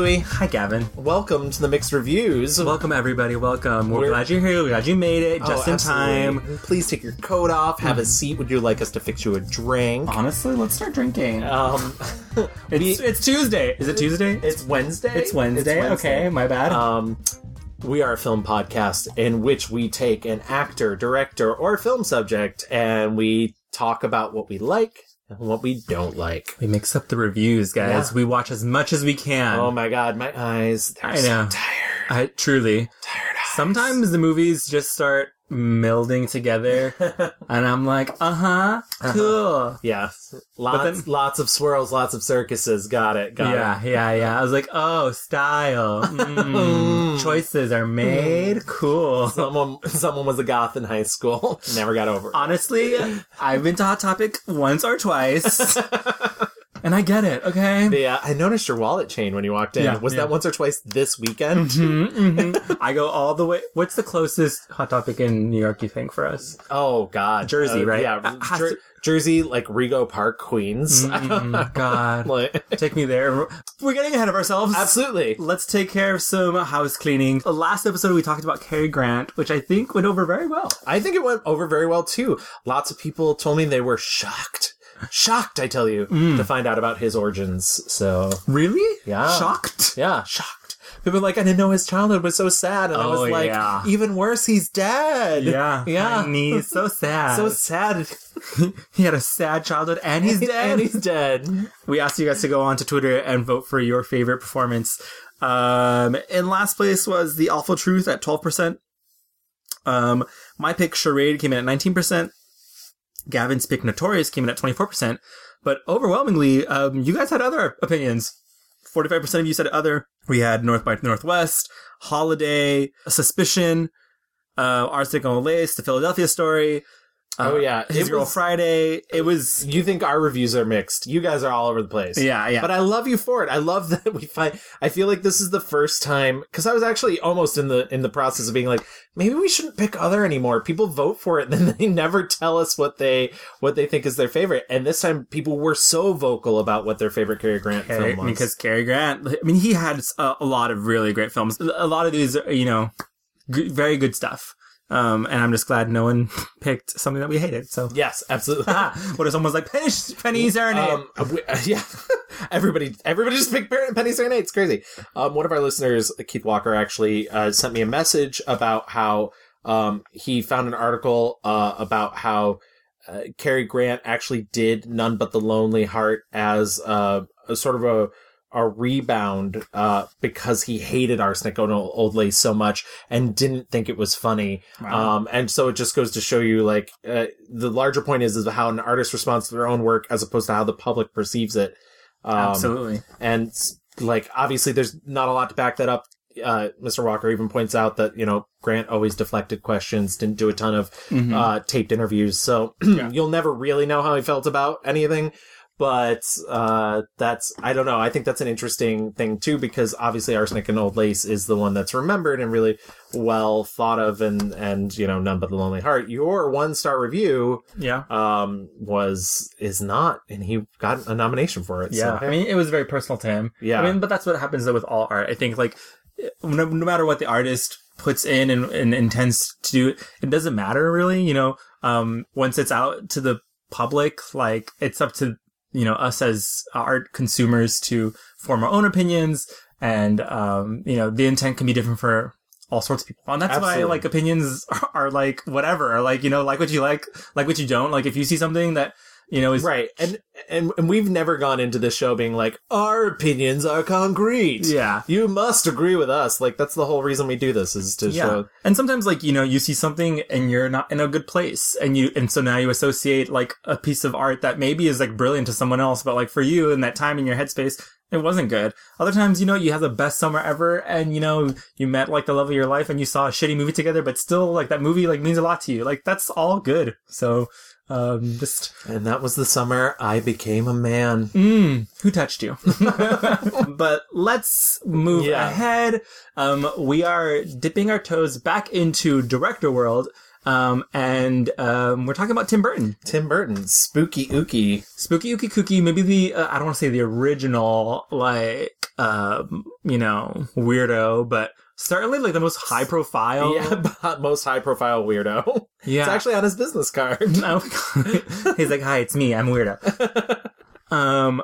Hi, Louie. Hi, Gavin. Welcome to the Mixed Reviews. Welcome, everybody. Welcome. We're, We're- glad you're here. We're glad you made it just Oh, in absolutely. time. Please take your coat off. Have a seat. Would you like us to fix you a drink? Honestly, let's start drinking. Um, it's, it's Tuesday. Is it Tuesday? it's Wednesday. It's Wednesday. Okay, my bad. Um, we are a film podcast in which we take an actor, director, or film subject and we talk about what we like and what we don't like. we mix up the reviews, guys. Yeah. We watch as much as we can. Oh my god, my eyes. I so know. tired. I truly. Tired eyes. Sometimes the movies just start melding together, and I'm like, uh huh, cool. Yeah. Lots, then- lots of swirls, lots of circuses. Got it. Got Yeah, it. yeah, yeah. I was like, oh, style. Mm, choices are made. Cool. Someone, someone was a goth in high school. Never got over. it. Honestly, I've been to Hot Topic once or twice, and I get it. Okay. Yeah, I noticed your wallet chain when you walked in. Yeah, was yeah. that once or twice this weekend? Mhm, mhm. I go all the way. What's the closest Hot Topic in New York? You think for us? Oh God, Jersey, Uh, right? Yeah, Jer- Jersey, like Rego Park, Queens. Mm, God, like, take me there. We're getting ahead of ourselves. absolutely. Let's take care of some house cleaning. The last episode we talked about Cary Grant, which I think went over very well. I think it went over very well too. Lots of people told me they were shocked, shocked. I tell you, Mm. to find out about his origins. So Really? Yeah. Shocked. yeah, shocked. People were like, I didn't know his childhood was so sad, and I Oh, was like, yeah. even worse, he's dead. Yeah. yeah. He's so sad. So sad. he had a sad childhood and he's dead. and he's dead. we asked you guys to go on to Twitter and vote for your favorite performance. Um, in last place was The Awful Truth at 12%. Um, my pick, Charade, came in at 19%. Gavin's pick, Notorious, came in at 24%. But overwhelmingly, um, you guys had other opinions. 45% of you said other. We had North by Northwest, Holiday, Suspicion, uh, Arsenic on Lace, The Philadelphia Story. Uh, Oh, yeah. His It Girl was- Friday. It was, You think our reviews are mixed? You guys are all over the place. yeah, yeah. But I love you for it. I love that we find. I feel like this is the first time because I was actually almost in the in the process of being like, maybe we shouldn't pick other anymore. People vote for it, and then they never tell us what they what they think is their favorite. And this time, people were so vocal about what their favorite Cary Grant Cary- film was. because Cary Grant, I mean, he had a, a lot of really great films. A lot of these, are, you know, very good stuff. Um, and I'm just glad no one picked something that we hated. So, yes, absolutely. what if someone's like Penny, Penny Serenade? Um, we- yeah, everybody, everybody just picked Penny- Penny Serenade. It's crazy. Um, one of our listeners, Keith Walker, actually uh, sent me a message about how um, he found an article uh, about how uh, Cary Grant actually did "None But the Lonely Heart" as uh, a sort of a a rebound uh, because he hated Arsenic Old Lace so much and didn't think it was funny. Wow. Um, and so it just goes to show you, like, uh, the larger point is, is how an artist responds to their own work as opposed to how the public perceives it. Um, Absolutely. And, like, obviously there's not a lot to back that up. Uh, Mr. Walker even points out that, you know, Grant always deflected questions, didn't do a ton of, Mhm. uh, taped interviews. So you'll never really know how he felt about anything. But, uh, that's, I don't know. I think that's an interesting thing too, because obviously Arsenic and Old Lace is the one that's remembered and really well thought of and, and, you know, None But the Lonely Heart. Your one star review, yeah. um, was, is not, and he got a nomination for it. Yeah. So, I mean, it was very personal to him. Yeah. I mean, but that's what happens though with all art. I think, like, no, no matter what the artist puts in and, and intends to do, it doesn't matter really, you know, um, once it's out to the public, like, it's up to, you know, us as art consumers to form our own opinions. And, um, you know, the intent can be different for all sorts of people. And that's Absolutely. why, like, opinions are, are like, whatever, or like, you know, like what you like, like what you don't. Like, if you see something that, you know, is Right. And, and, and we've never gone into this show being like, our opinions are concrete. yeah. You must agree with us. Like, that's the whole reason we do this is to yeah. show. And sometimes like, you know, you see something and you're not in a good place and you, and so now you associate like a piece of art that maybe is like brilliant to someone else, but like for you in that time in your headspace, it wasn't good. Other times, you know, you had the best summer ever and you know, you met like the love of your life and you saw a shitty movie together, but still like that movie like means a lot to you. Like that's all good. So, um, just, And that was the summer I became a man. mm, who touched you? but let's move Yeah. ahead. Um, we are dipping our toes back into director world. Um, and um, we're talking about Tim Burton. Tim Burton, Spooky Ookie. Spooky Ookie Cookie, maybe the, uh, I don't want to say the original, like, um, you know, weirdo, but certainly like the most high profile. Yeah, but most high profile weirdo. Yeah. It's actually on his business card. Oh my God. He's like, hi, it's me. I'm weirdo. um,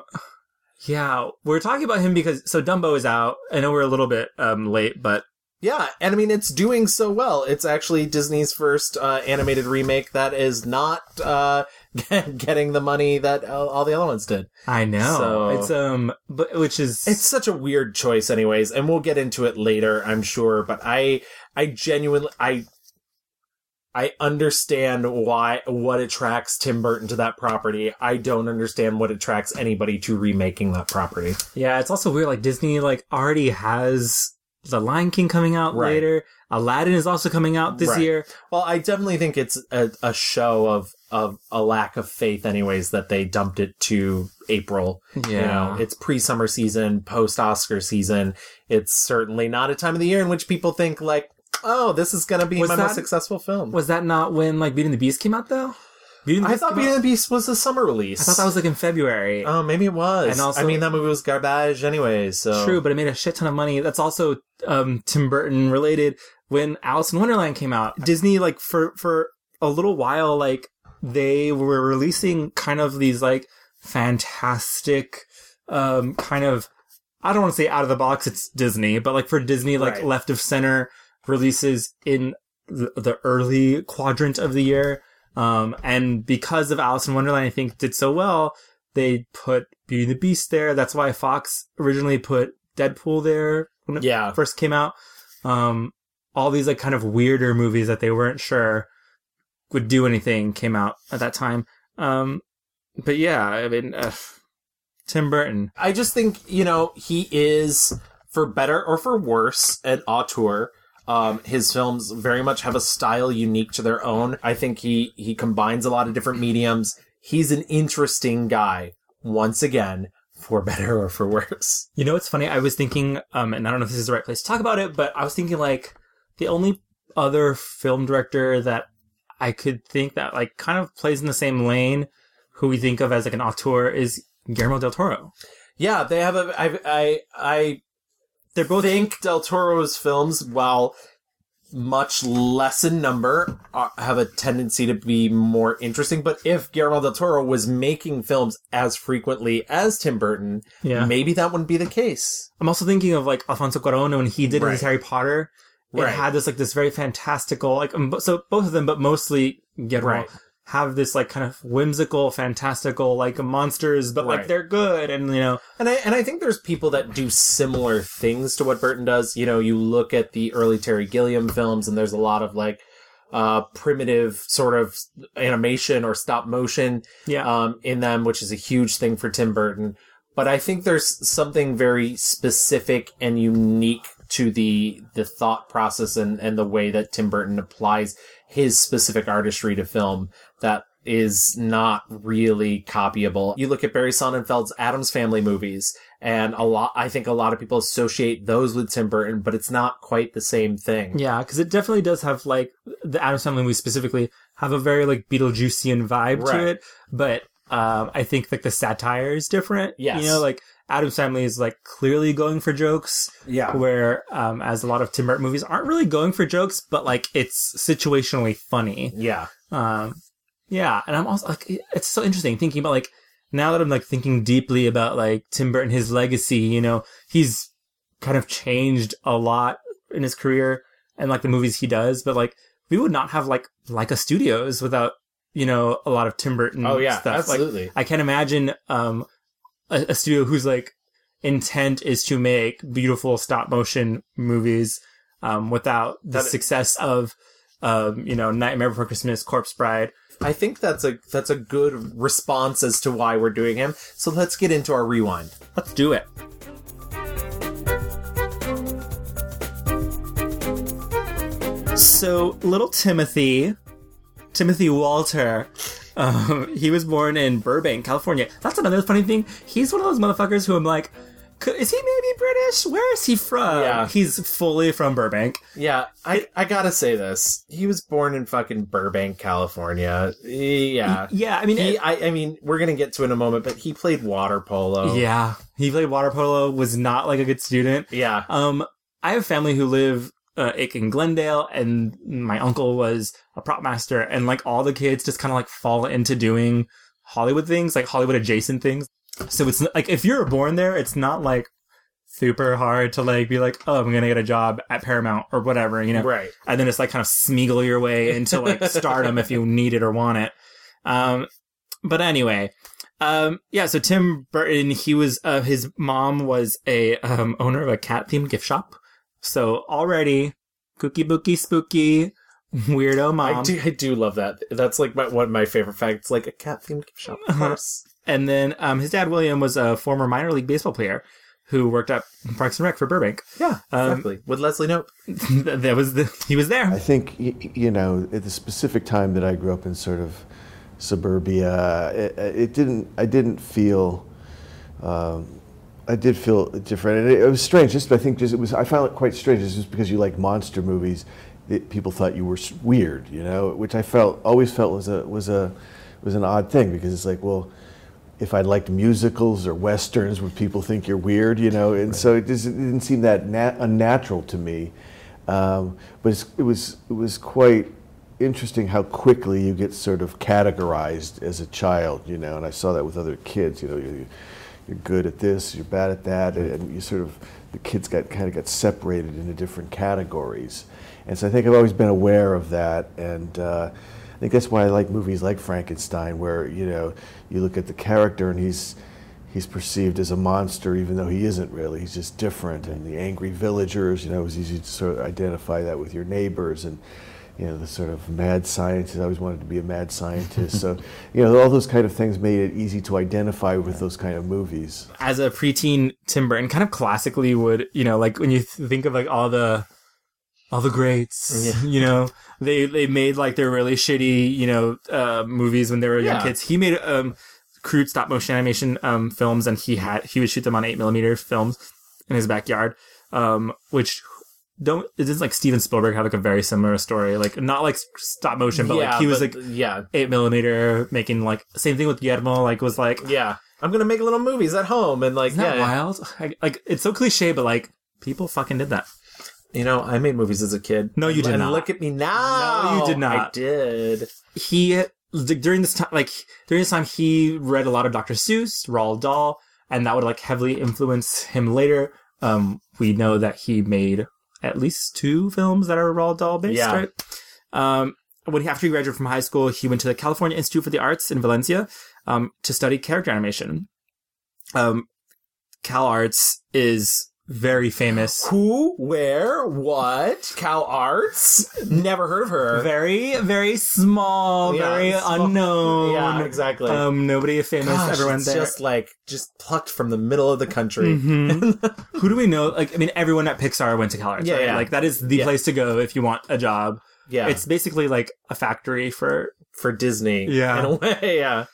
yeah, we're talking about him because, so Dumbo is out. I know we're a little bit, um, late, but Yeah, and I mean it's doing so well. It's actually Disney's first uh, animated remake that is not uh, getting the money that all all the other ones did. I know. So- It's, um, but, which is, It's such a weird choice, anyways, and we'll get into it later, I'm sure. But I, I genuinely, I, I understand why what attracts Tim Burton to that property. I don't understand what attracts anybody to remaking that property. yeah, it's also weird. Like Disney, like, already has The Lion King coming out Right. later. Aladdin is also coming out this Right. year. Well, I definitely think it's a, a show of of a lack of faith, anyways, that they dumped it to April. You know, it's pre summer season, post Oscar season. It's certainly not a time of the year in which people think like, oh, this is going to be Was my that- most successful film. was that not when, like, Beauty and the Beast came out, though? Beauty and the I thought came Beauty and the Beast was a summer release. I thought that was like in February. Oh, maybe it was. And also- I mean, that movie was garbage anyway. So True, but it made a shit ton of money. That's also um, Tim Burton related. When Alice in Wonderland came out, Disney like for for a little while like they were releasing kind of these like fantastic um kind of I don't want to say out of the box it's Disney, but like for Disney like Right. left of center releases in the, the early quadrant of the year. Um and because of Alice in Wonderland I think did so well, they put Beauty and the Beast there. That's why Fox originally put Deadpool there when it yeah, first came out. Um, all these like kind of weirder movies that they weren't sure would do anything came out at that time. Um, but yeah, I mean, uh, Tim Burton. I just think you know he is for better or for worse an auteur. Um, his films very much have a style unique to their own. I think he he combines a lot of different mediums. He's an interesting guy. Once again, for better or for worse. You know what's funny? I was thinking, um, and I don't know if this is the right place to talk about it, but I was thinking like the only other film director that I could think that like kind of plays in the same lane, who we think of as like an auteur, is Guillermo del Toro. Yeah, they have a. I I I They're both Ink Del Toro's films, while much less in number, uh, have a tendency to be more interesting. But if Guillermo del Toro was making films as frequently as Tim Burton, yeah. maybe that wouldn't be the case. I'm also thinking of like Alfonso Cuarón when he did Right. his Harry Potter. It Right. had this like this very fantastical like um, so both of them, but mostly Guillermo Right. Have this like kind of whimsical, fantastical like monsters, but like Right. they're good and you know And I and I think there's people that do similar things to what Burton does. You know, you look at the early Terry Gilliam films, and there's a lot of like uh primitive sort of animation or stop motion yeah um, in them, which is a huge thing for Tim Burton. But I think there's something very specific and unique to the the thought process and, and the way that Tim Burton applies his specific artistry to film that is not really copyable. You look at Barry Sonnenfeld's Addams Family movies, and a lot I think a lot of people associate those with Tim Burton, but it's not quite the same thing. yeah because it definitely does have like the Addams Family movies specifically have a very like Beetlejuicean vibe Right. to it, but um I think like the satire is different. Yes. you know like Addams Family is like clearly going for jokes. Yeah. where um, as a lot of Tim Burton movies aren't really going for jokes, but like it's situationally funny. Yeah. Um, yeah, and I'm also like, it's so interesting thinking about like now that I'm like thinking deeply about like Tim Burton, his legacy. You know, he's kind of changed a lot in his career and like the movies he does, but like we would not have like Laika Studios without you know a lot of Tim Burton. Oh yeah, stuff. Like, absolutely. I can't imagine um, a, a studio whose like intent is to make beautiful stop motion movies um, without the That- success of um, you know Nightmare Before Christmas, Corpse Bride. I think that's a that's a good response as to why we're doing him. So let's get into our rewind. Let's do it. So, little Timothy, Timothy Walter, um, he was born in Burbank, California. That's another funny thing. He's one of those motherfuckers who I'm like, Is he maybe British? Where is he from? Yeah. He's fully from Burbank. Yeah, I I gotta say this. He was born in fucking Burbank, California. Yeah. Yeah, I mean, He, it- I, I mean, we're gonna get to it in a moment, but he played water polo. yeah, he played water polo. Was not like a good student. yeah, Um, I have family who live uh, in Glendale, and my uncle was a prop master, and like all the kids just kind of like fall into doing Hollywood things, like Hollywood adjacent things. So it's like if you're born there, it's not like super hard to like be like, oh, I'm gonna get a job at Paramount or whatever, you know. right. and then it's like kind of smeagle your way into like stardom if you need it or want it. Um, but anyway, um, yeah. So Tim Burton, he was uh, his mom was a um, owner of a cat themed gift shop. So already kooky bookie spooky weirdo mom. I do, I do love that. That's like my, one of my favorite facts. Like a cat themed gift shop, of Uh-huh. course. And then um, his dad William was a former minor league baseball player who worked at Parks and Rec for Burbank. Yeah, Um, exactly. With Leslie Knope. that was the he was there. I think y- y- you know at the specific time that I grew up in sort of suburbia, it, it didn't. I didn't feel. Um, I did feel different, and it, it was strange. Just I think just it was. I found it quite strange. It's just because you like monster movies, it, people thought you were weird. You know, which I felt always felt was a was a was an odd thing because it's like well. If I liked musicals or westerns, would people think you're weird? You know, and so it, just, it didn't seem that nat- unnatural to me. Um, but it's, it was it was quite interesting how quickly you get sort of categorized as a child, you know. And I saw that with other kids. You know, you, you're good at this, you're bad at that, and, you sort of the kids got kind of got separated into different categories. And so I think I've always been aware of that, and uh, I think that's why I like movies like Frankenstein, where you know you look at the character and he's he's perceived as a monster, even though he isn't really. He's just different. And the angry villagers, you know, it was easy to sort of identify that with your neighbors and. You know, the sort of mad scientist. I always wanted to be a mad scientist. so, you know, all those kind of things made it easy to identify with those kind of movies. as a preteen Tim Burton kind of classically would, you know, like when you th- think of like all the all the greats, you know, they they made like their really shitty, you know, uh movies when they were young Yeah. kids. He made um crude stop motion animation um films and he had he would shoot them on 8 millimeter films in his backyard. Um which don't it is like Steven Spielberg had like a very similar story, like not like stop motion, but like he was but- like yeah, eight millimeter making like same thing with Guillermo, like was like yeah. I'm gonna make little movies at home and like that yeah, wild? I, like it's so cliche, but like people fucking did that. You know, I made movies as a kid. No, you did and not. look at me now. No, you did not. I did. He during this time, like during this time, he read a lot of Dr. Seuss, Roald Dahl, and that would like heavily influence him later. Um, we know that he made at least two films that are Roald Dahl based, Yeah. right? Um, when he, after he graduated from high school, he went to the California Institute for the Arts in Valencia um, to study character animation. Um, Cal Arts is very famous. Who? Where? What? Cal Arts? Never heard of her. very very small Yeah, very small. unknown Yeah, exactly. um nobody famous Gosh, everyone it's there just like just plucked from the middle of the country. Mhm. who do we know like i mean everyone at pixar went to CalArts Yeah, right? yeah. like that is the Yeah. place to go if you want a job yeah, it's basically like a factory for for Disney. Yeah. in a way. Yeah,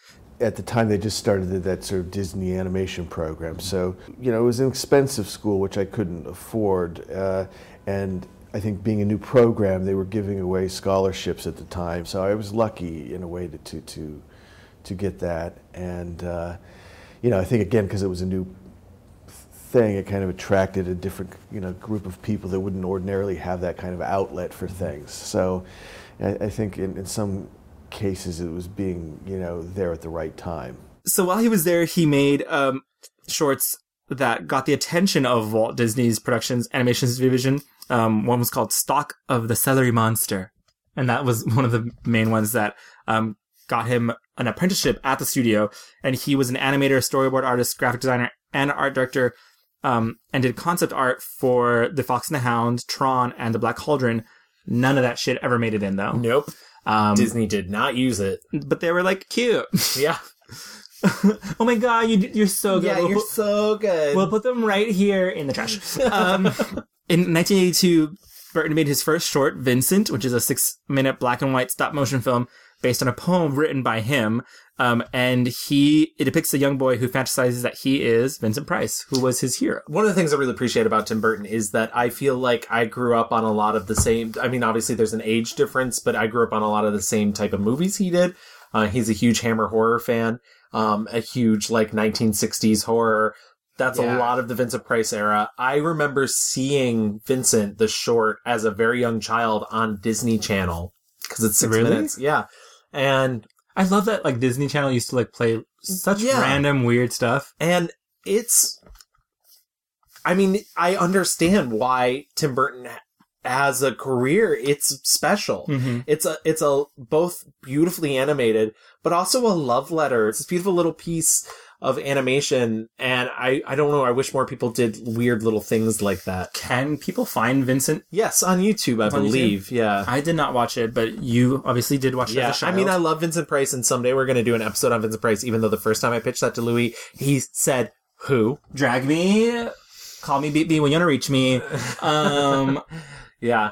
At the time, they just started that sort of Disney animation program. So, you know, it was an expensive school, which I couldn't afford. Uh, and I think being a new program, they were giving away scholarships at the time. So I was lucky in a way to, to, to, to get that. And, uh, you know, I think again, because it was a new thing, it kind of attracted a different, you know, group of people that wouldn't ordinarily have that kind of outlet for things. So I, I think in, in some cases it was being, you know, there at the right time. so while he was there he made um shorts that got the attention of walt disney's productions animations division um one was called stalk of the celery monster and that was one of the main ones that um got him an apprenticeship at the studio and he was an animator storyboard artist graphic designer and art director um and did concept art for the fox and the hound tron and the black cauldron none of that shit ever made it in though nope. Um Disney did not use it. but they were like cute Yeah, oh my god you, you're so good yeah, We'll you're put- so good. We'll put them right here in the trash. Um, in 1982, Burton made his first short, Vincent, which is a six minute black and white stop motion film based on a poem written by him. Um, and he, it depicts a young boy who fantasizes that he is Vincent Price, who was his hero. One of the things I really appreciate about Tim Burton is that I feel like I grew up on a lot of the same. I mean, obviously there's an age difference, but I grew up on a lot of the same type of movies he did. Uh, he's a huge Hammer horror fan, um, a huge like 1960s horror. That's Yeah. a lot of the Vincent Price era. I remember seeing Vincent the short as a very young child on Disney Channel because it's six Really? minutes. Yeah, and I love that like Disney Channel used to like play such Yeah. random weird stuff. and it's i mean i understand why tim burton as a career it's special Mm-hmm. it's a it's a both beautifully animated but also a love letter it's this beautiful little piece of animation and i i don't know i wish more people did weird little things like that Can people find Vincent? yes on youtube i on YouTube? believe yeah I did not watch it, but you obviously did watch it yeah, a I mean, I love Vincent Price, and someday we're going to do an episode on Vincent Price. Even though the first time I pitched that to Louis, he said, "Who?" drag me, call me, beat me when you want to reach me. Um, Yeah,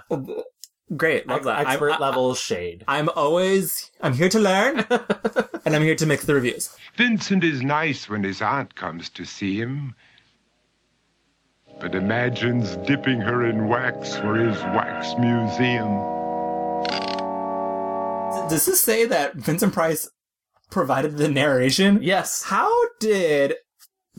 great, love that. expert I'm, level shade. I'm always, I'm here to learn, and I'm here to mix the reviews. Vincent is nice when his aunt comes to see him, but imagines dipping her in wax for his wax museum. Does this say that Vincent Price provided the narration? Yes. How did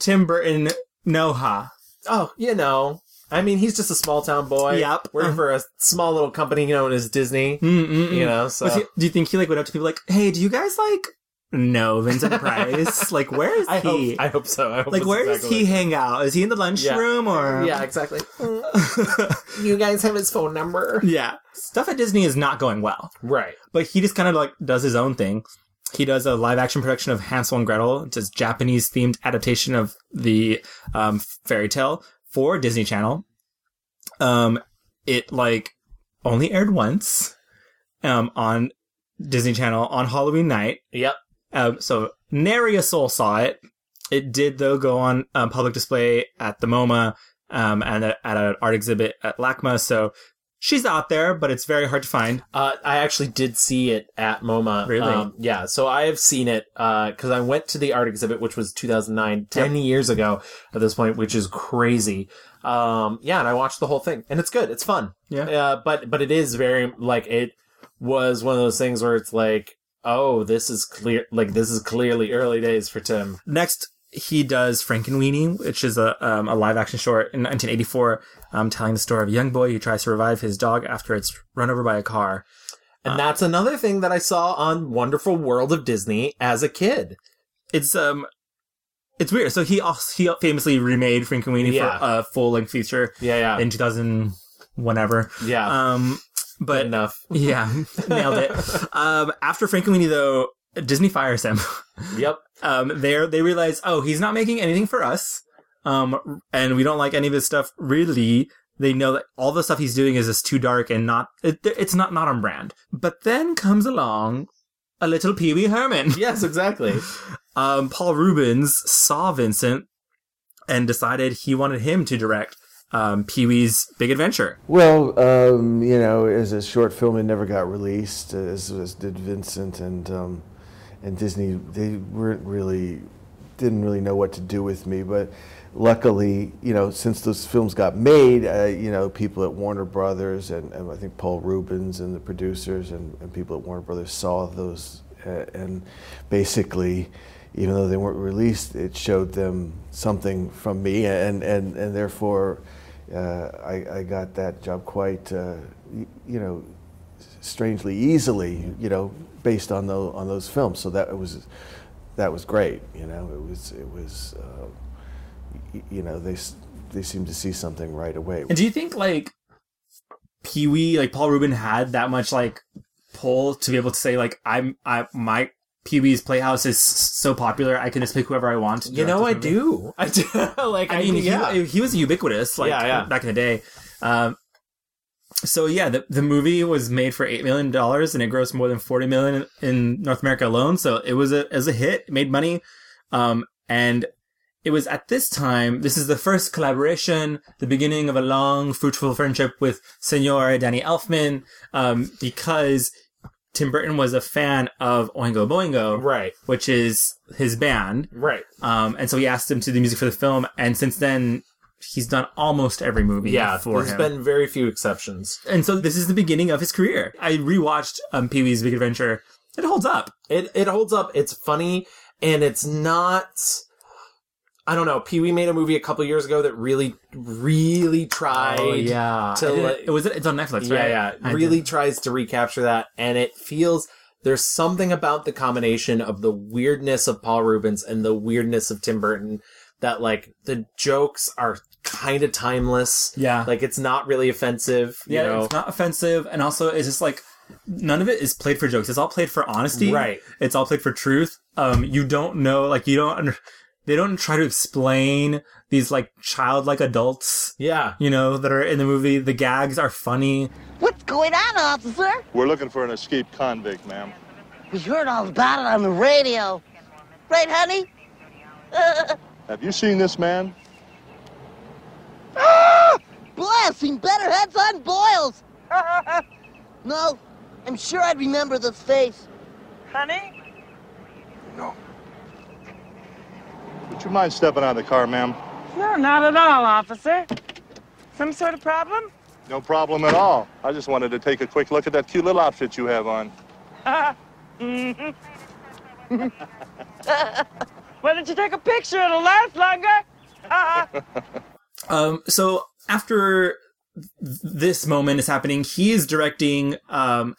Tim Burton know her? Oh, you know. I mean, he's just a small town boy. Yep. Working for a small little company known as Disney. Mm-mm-mm. You know, so he, do you think he like went up to people like, "Hey, do you guys like know Vincent Price? like, where is I he? hope. I hope so. I hope like, where does he what- hang out? Is he in the lunchroom or? Yeah, exactly. you guys have his phone number, yeah. Stuff at Disney is not going well, right? but he just kind of like does his own thing. He does a live action production of Hansel and Gretel. It's a Japanese themed adaptation of the um, fairy tale for Disney Channel. Um, it like only aired once, um, on Disney Channel on Halloween night. Yep. Um, so nary a soul saw it. It did though go on um, public display at the MoMA um, and at, at an art exhibit at LACMA. So she's out there, but it's very hard to find. Uh, I actually did see it at MoMA. Really? Um, yeah. So I have seen it because I went to the art exhibit, which was 2009, 10 years ago at this point, which is crazy. Um, yeah, and I watched the whole thing, and it's good. It's fun. Yeah. Uh, but but it is very like it was one of those things where it's like, oh, this is clear. Like this is clearly early days for Tim. Next, he does Frankenweenie, which is a um, a live action short in 1984, um, telling the story of a young boy who tries to revive his dog after it's run over by a car. And that's another thing that I saw on Wonderful World of Disney as a kid. It's um, it's weird. So he also, he famously remade Frankenweenie Yeah. for a full length feature Yeah, yeah, in 2000, whenever. yeah. Um, but enough. yeah, nailed it. Um, after Frankenweenie though, Disney fires him. Yep. um, they they realize, oh, he's not making anything for us, um, and we don't like any of his stuff. Really, they know that all the stuff he's doing is just too dark and not it, it's not not on brand. But then comes along a little Pee Wee Herman. Yes, exactly. Um, Paul Reubens saw Vincent and decided he wanted him to direct um, Pee Wee's Big Adventure. Well, um, you know, as a short film, it never got released, as, as did Vincent and um, and Disney. They weren't really didn't really know what to do with me, but luckily, you know, since those films got made, uh, you know, people at Warner Brothers and, and I think Paul Reubens and the producers and, and people at Warner Brothers saw those uh, and basically. Even though they weren't released, it showed them something from me, and, and, and therefore uh, I, I got that job quite, uh, you know, strangely easily, you know, based on those on those films. So that was that was great. You know, it was it was, uh, you know, they they seemed to see something right away. And do you think like Pee Wee, like Paul Rubin, had that much like pull to be able to say like I'm I my Pee Wee's Playhouse is so popular I can just pick whoever I want. You know, this I do. I do. like, I mean, he, yeah. he was ubiquitous, like Yeah, yeah. back in the day. Um, so yeah, the the movie was made for eight million dollars and it grossed more than forty million in North America alone. So it was a as a hit, made money, um, and it was at this time. This is the first collaboration, the beginning of a long, fruitful friendship with Senor Danny Elfman, um, because Tim Burton was a fan of Oingo Boingo, Right. which is his band. Right. Um, and so he asked him to do the music for the film, and since then he's done almost every movie Yeah. for There's him. been very few exceptions. and so this is the beginning of his career. I rewatched um, Pee Wee's Big Adventure. It holds up. It it holds up. It's funny and it's not. I don't know. Pee Wee made a movie a couple years ago that really, really tried. oh yeah, to I didn't- it was it's on Netflix, yeah, right? yeah. I really did. tries to recapture that, and it feels there's something about the combination of the weirdness of Paul Reubens and the weirdness of Tim Burton that like the jokes are kind of timeless. Yeah. Like it's not really offensive. You yeah, know? it's not offensive, and also it's just like none of it is played for jokes. It's all played for honesty. Right. It's all played for truth. Um, you don't know, like you don't. Under, they don't try to explain these like childlike adults. yeah. You know that are in the movie. The gags are funny. What's going on, officer? We're looking for an escaped convict, ma'am. We heard all about it on the radio. Right, honey? Uh, uh, uh. Have you seen this man? Ah! Boy, I've better heads on boils. no, I'm sure I'd remember the face. Honey? No. Would you mind stepping out of the car, ma'am? No, not at all, officer. Some sort of problem? No problem at all. I just wanted to take a quick look at that cute little outfit you have on. Why don't you take a picture? It'll last longer. Um, so after this moment is happening, he is directing um,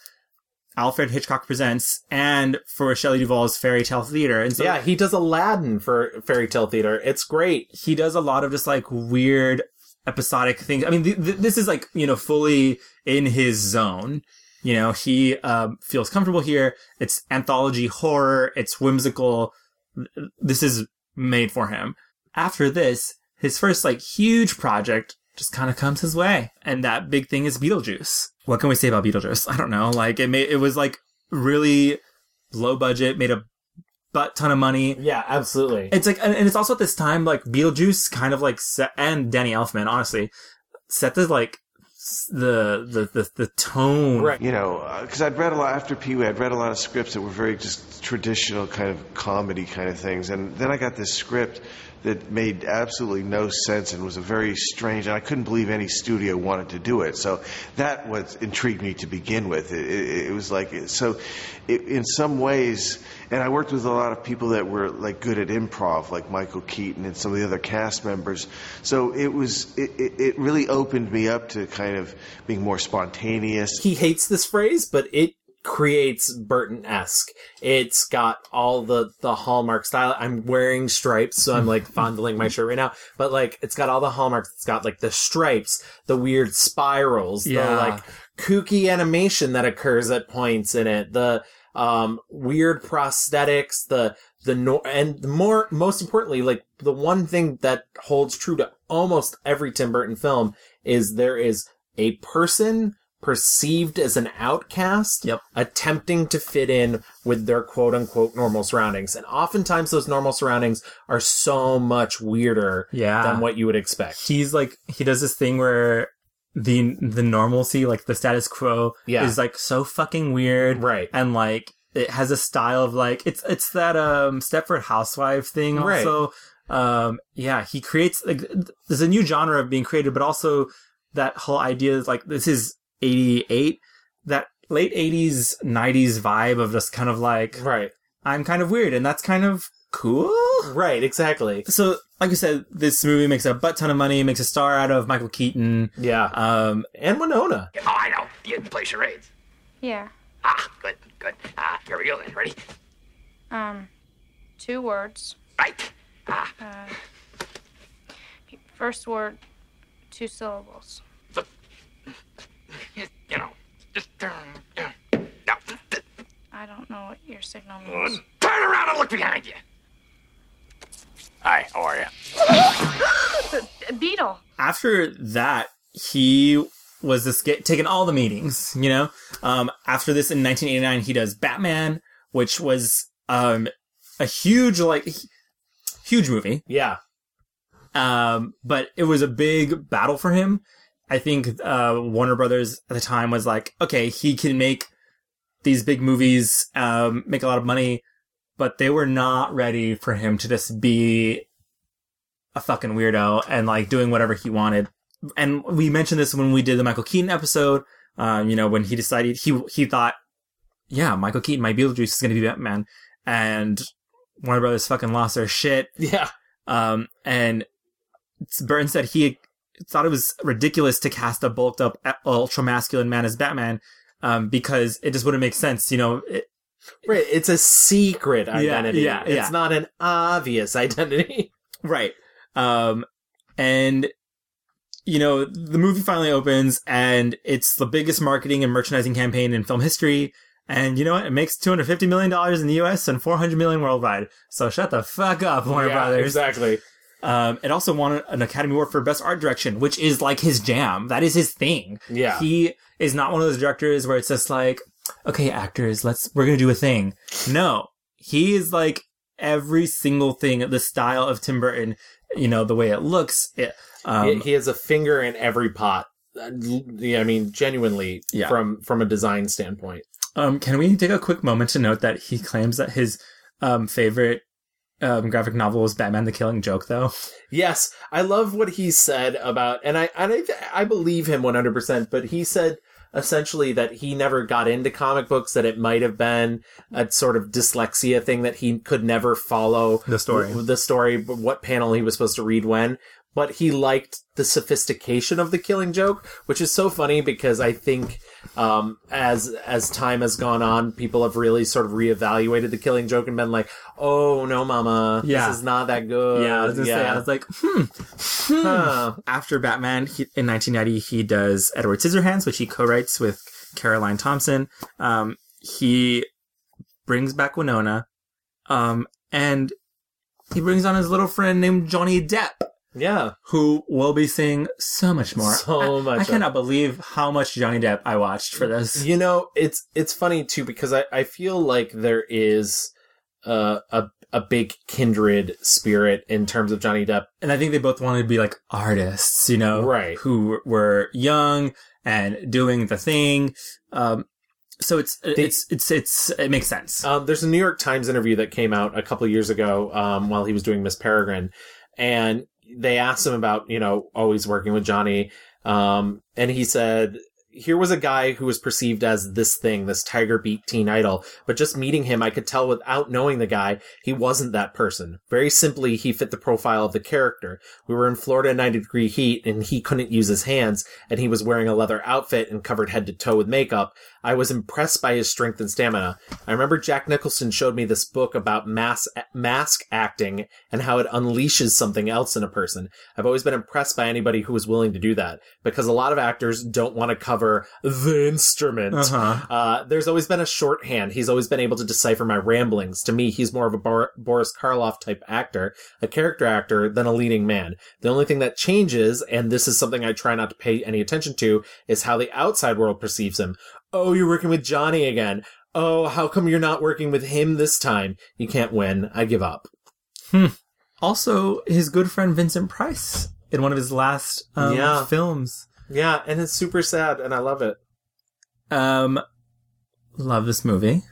Alfred Hitchcock Presents and for Shelley Duvall's Fairy Tale Theater. And so yeah, he does Aladdin for Fairy Tale Theater. It's great. he does a lot of just like weird episodic things. I mean, th- th- this is like, you know, fully in his zone. You know, he um, feels comfortable here. It's anthology horror. It's whimsical. This is made for him. After this, his first like huge project just kind of comes his way. And that big thing is Beetlejuice. What can we say about Beetlejuice? I don't know. Like it made, it was like really low budget, made a butt ton of money. Yeah, absolutely. It's like, and and it's also at this time, like Beetlejuice kind of like set, and Danny Elfman, honestly, set the like the the the, the tone. Right. You know, uh, because I'd read a lot after Pee Wee, I'd read a lot of scripts that were very just traditional kind of comedy kind of things, and then I got this script that made absolutely no sense and was a very strange, and I couldn't believe any studio wanted to do it. So that was intrigued me to begin with. It, it, it was like so, it, in some ways, and I worked with a lot of people that were like good at improv, like Michael Keaton and some of the other cast members. So it was, it really opened me up to kind of being more spontaneous. he hates this phrase, but it creates Burton esque. It's got all the the hallmark style. I'm wearing stripes, so I'm like fondling my shirt right now. But like, it's got all the hallmarks. It's got like the stripes, the weird spirals, the like kooky animation that occurs at points in it, the um weird prosthetics, the the no- and the more most importantly, like the one thing that holds true to almost every Tim Burton film is there is a person perceived as an outcast Yep. attempting to fit in with their quote unquote normal surroundings. And oftentimes those normal surroundings are so much weirder Yeah. than what you would expect. He's like he does this thing where the the normalcy, like the status quo, Yeah. is like so fucking weird, Right. And like it has a style of like it's it's that um Stepford Housewife thing Right. also. Um, yeah, he creates like th- there's a new genre of being created, but also that whole idea is like this is 88 that late 80s 90s vibe of just kind of like Right. i'm kind of weird and that's kind of cool Right, exactly. so like i said this movie makes a butt ton of money makes a star out of michael keaton Yeah. um and Winona. Oh, I know. You can play charades. Yeah. Ah, good, good. Ah, here we go then. Ready? Um, two words. Right. Ah, First word, two syllables. you know, just turn. Now, I don't know what your signal means. turn around and look behind you. Hi, how are you? Beetle. after that he was this get, taking all the meetings you know um after this in 1989 he does batman which was um a huge like huge movie Yeah. um but it was a big battle for him i think uh warner brothers at the time was like okay he can make these big movies um, make a lot of money, but they were not ready for him to just be a fucking weirdo and like doing whatever he wanted. And we mentioned this when we did the Michael Keaton episode. Um, you know, when he decided he he thought, yeah, Michael Keaton, my Beetlejuice is going to be Batman, and Warner Brothers fucking lost their shit. Yeah. Um, and Burton said he thought it was ridiculous to cast a bulked up, ultra masculine man as Batman, um, because it just wouldn't make sense. You know, it, Right. It's a secret identity. yeah, It's yeah. not an obvious identity. right. Um, and you know, the movie finally opens and it's the biggest marketing and merchandising campaign in film history. And you know what? It makes $250 million in the US and 400 million worldwide. So shut the fuck up, Warner Yeah, Brothers. Exactly. Um, it also won an Academy Award for Best Art Direction, which is like his jam. That is his thing. Yeah. He is not one of those directors where it's just like, okay, actors, let's, we're going to do a thing. No, he is like every single thing, the style of Tim Burton, you know, the way it looks. It, um, he, has a finger in every pot. Uh, Yeah, I mean, genuinely, Yeah. from from a design standpoint. Um, can we take a quick moment to note that he claims that his um, favorite um, graphic novel was Batman: The Killing Joke, though. Yes, I love what he said about, and I and I, I believe him one hundred percent. But he said essentially that he never got into comic books; that it might have been a sort of dyslexia thing that he could never follow The story. the story, what panel he was supposed to read when. But he liked the sophistication of the Killing Joke, which is so funny because I think um, as as time has gone on, people have really sort of reevaluated the Killing Joke and been like, "Oh no, Mama, Yeah. this is not that good." yeah, I was say, I was like, hmm. Huh. After Batman, he, in 1990, he does Edward Scissorhands, which he co-writes with Caroline Thompson. Um, he brings back Winona, um, and he brings on his little friend named Johnny Depp, Yeah. who will be seeing so much more. So I- much. I cannot believe how much Johnny Depp I watched for this. You know, it's it's funny too because I, I feel like there is uh, a a big kindred spirit in terms of Johnny Depp. and I think they both wanted to be like artists, you know, Right. Who were young and doing the thing. Um, so it's it's it's it's it makes sense. Um, there's a New York Times interview that came out a couple of years ago um, while he was doing Miss Peregrine, and they asked him about you know always working with Johnny, um, and he said. Here was a guy who was perceived as this thing, this tiger beat teen idol, but just meeting him, I could tell without knowing the guy, he wasn't that person. Very simply, he fit the profile of the character. We were in Florida in 90 degree heat and he couldn't use his hands and he was wearing a leather outfit and covered head to toe with makeup. I was impressed by his strength and stamina. I remember Jack Nicholson showed me this book about mass, mask acting and how it unleashes something else in a person. I've always been impressed by anybody who is willing to do that because a lot of actors don't want to cover the instrument. Uh-huh. Uh, there's always been a shorthand. He's always been able to decipher my ramblings. To me, he's more of a Bor- Boris Karloff type actor, a character actor, than a leading man. The only thing that changes, and this is something I try not to pay any attention to, is how the outside world perceives him. Oh, you're working with Johnny again. Oh, how come you're not working with him this time? You can't win. I give up. Also, his good friend Vincent Price in one of his last um, Yeah. films. Yeah, and it's super sad, and I love it. Um, love this movie.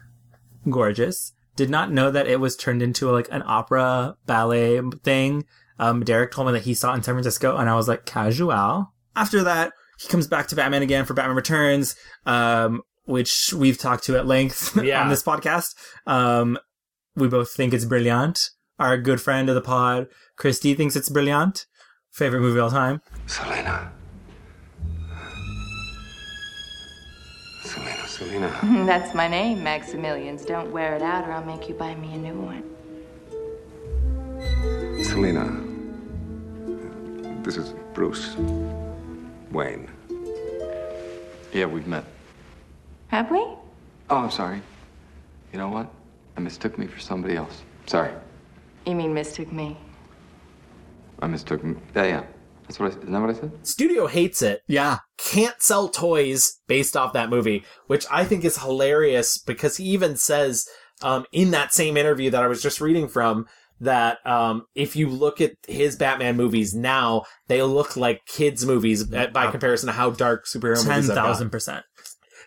Gorgeous. Did not know that it was turned into like an opera ballet thing. Um, Derek told me that he saw it in San Francisco, and I was like, casual. After that, he comes back to Batman again for Batman Returns, um, which we've talked to at length Yeah. on this podcast. Um, we both think it's brilliant. Our good friend of the pod, Christy, thinks it's brilliant. Favorite movie of all time. Selina. Selina, Selina. That's my name, Maximilians. Don't wear it out or I'll make you buy me a new one. Selina. This is Bruce Wayne. Yeah, we've met. Have we? Oh, I'm sorry. You know what? I mistook me for somebody else. Sorry. You mean mistook me? I mistook me. Yeah, yeah. That's what I. Isn't that what I said? Studio hates it. Yeah. Can't sell toys based off that movie, which I think is hilarious because he even says um, in that same interview that I was just reading from that um, if you look at his Batman movies now, they look like kids' movies uh, by comparison to how dark superhero Ten movies have thousand percent.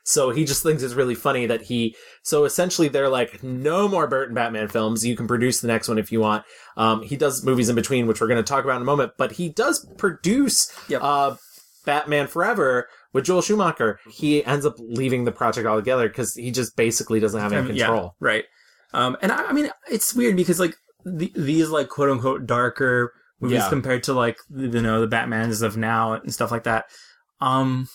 So he just thinks it's really funny that he. So essentially, they're like, no more Burton Batman films. You can produce the next one if you want. Um, he does movies in between, which we're going to talk about in a moment. But he does produce uh, Batman Forever with Joel Schumacher. He ends up leaving the project altogether because he just basically doesn't have any Um, yeah, control. right. Um, and I, I mean, it's weird because like the, these like quote unquote darker movies Yeah. compared to like you know the Batman's of now and stuff like that. Um,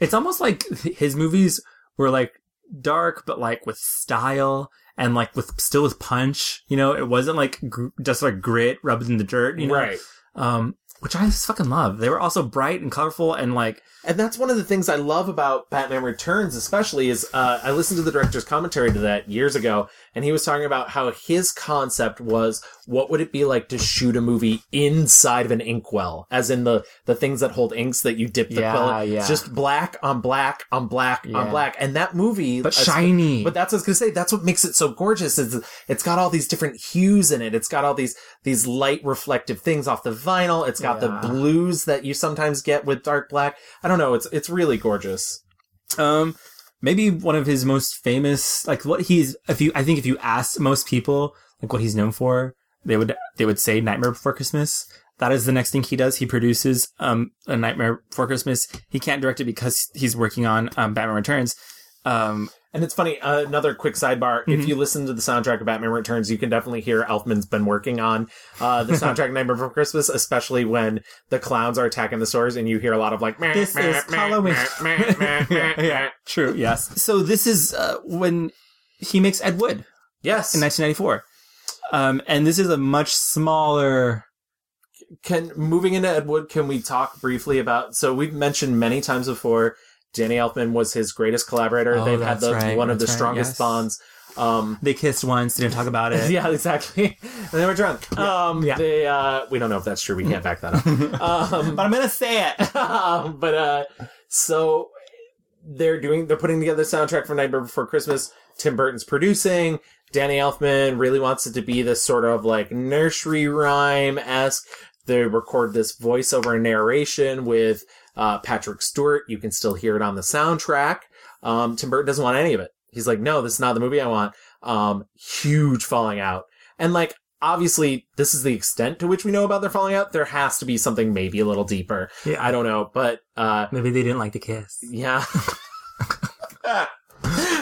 it's almost like his movies were like dark, but like with style and like with still with punch. You know, it wasn't like gr- just like grit rubbed in the dirt. You know, Right. Um, which I just fucking love. They were also bright and colorful and like And that's one of the things I love about Batman Returns, especially, is uh, I listened to the director's commentary to that years ago, and he was talking about how his concept was what would it be like to shoot a movie inside of an inkwell, as in the the things that hold inks that you dip the Yeah, quill in. yeah. just black on black on black on black, and that movie, But shiny. But that's what I was gonna say. That's what makes it so gorgeous. Is it's got all these different hues in it. It's got all these these light reflective things off the vinyl. It's got Yeah. the blues that you sometimes get with dark black. I don't know. It's it's really gorgeous. Um, maybe one of his most famous, like what he's, if you, I think if you asked most people, like what he's known for, they would, they would say Nightmare Before Christmas. That is the next thing he does. He produces, um, a Nightmare Before Christmas. He can't direct it because he's working on, um, Batman Returns. Um, And it's funny. Uh, another quick sidebar: Mhm. if you listen to the soundtrack of Batman Returns, you can definitely hear Elfman's been working on uh, the soundtrack Nightmare Before Christmas, especially when the clowns are attacking the stores, and you hear a lot of like. "Meh, This meh, is meh, Halloween. meh, meh, meh, meh, meh." true. Yes. So this is, uh, when he makes Ed Wood. Yes. In 1994. Um, and this is a much smaller, can moving into Ed Wood, can we talk briefly about? So we've mentioned many times before, Danny Elfman was his greatest collaborator. Oh, They've had the right, one of the that's right, strongest yes. bonds. Um, they kissed once, didn't talk about it. yeah, exactly. And they were drunk. Um, Yeah. They, uh, we don't know if that's true. We can't back that up. um, but I'm gonna say it. um, but uh, so they're doing, they're putting together the soundtrack for Nightmare Before Christmas. Tim Burton's producing. Danny Elfman really wants it to be this sort of like nursery rhyme esque. They record this voiceover narration with uh, Patrick Stewart. You can still hear it on the soundtrack. Um, Tim Burton doesn't want any of it. He's like, no, this is not the movie I want. Um, huge falling out. And like, obviously, this is the extent to which we know about their falling out. There has to be something maybe a little deeper. Yeah. I don't know, but, uh, Maybe they didn't like the kiss. yeah.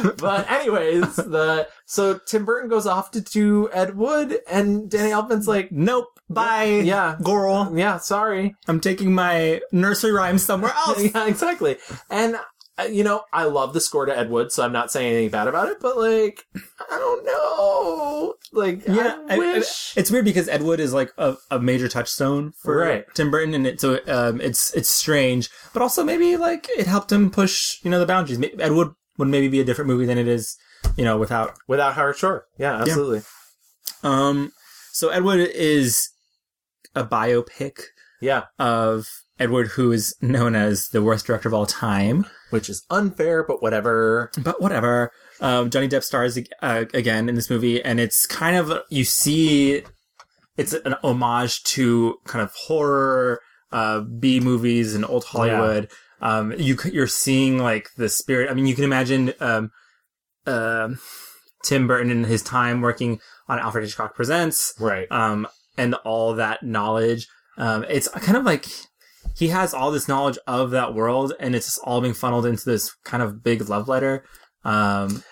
but anyways, the so Tim Burton goes off to do Ed Wood, and Danny Elfman's like, Nope. Bye. Yeah. Girl. yeah, sorry. I'm taking my nursery rhyme somewhere else. yeah, exactly. And uh, you know, I love the score to Ed Wood, so I'm not saying anything bad about it. But like, I don't know. Like, Yeah, I I- I- it's weird because Ed Wood is like a, a major touchstone for Right. Tim Burton, and it, so um, it's it's strange, but also maybe like it helped him push you know the boundaries. Ed Wood would maybe be a different movie than it is, you know, without. Without Howard Shore, yeah, absolutely. Um, so Ed Wood is a biopic Yeah, of Ed Wood, who is known as the worst director of all time. which is unfair, but whatever. but whatever. Um, Johnny Depp stars uh, again in this movie, and it's kind of you see, it's an homage to kind of horror uh, B movies and old Hollywood. Um, you you're seeing like the spirit. I mean, you can imagine um, um Tim Burton in his time working on Alfred Hitchcock Presents, Right. um, and all that knowledge. Um, it's kind of like he has all this knowledge of that world, and it's all being funneled into this kind of big love letter. Um,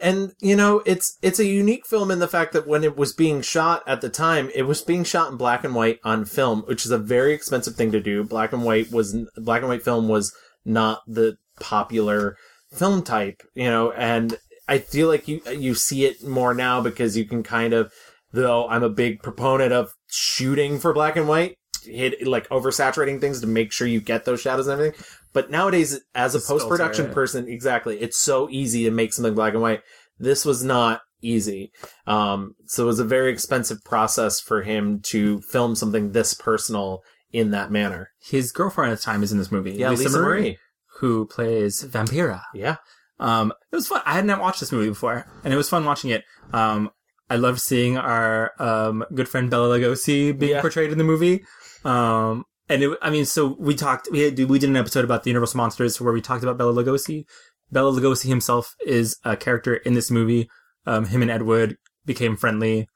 and you know it's it's a unique film in the fact that when it was being shot at the time it was being shot in black and white on film which is a very expensive thing to do. Black and white was black and white film was not the popular film type you know and i feel like you you see it more now because you can kind of though i'm a big proponent of shooting for black and white hit like oversaturating things to make sure you get those shadows and everything but nowadays as a post-production person exactly it's so easy to make something black and white this was not easy um so it was a very expensive process for him to film something this personal in that manner his girlfriend at the time is in this movie. Yeah, Lisa Marie. who plays Vampira. yeah Um, it was fun. I had not watched this movie before, and it was fun watching it. Um, I loved seeing our um, good friend Bela Lugosi being Yeah. portrayed in the movie. Um, and it, I mean, so we talked. We had, we did an episode about the Universal monsters where we talked about Bela Lugosi Bela Lugosi himself is a character in this movie. Um, him and Ed Wood became friendly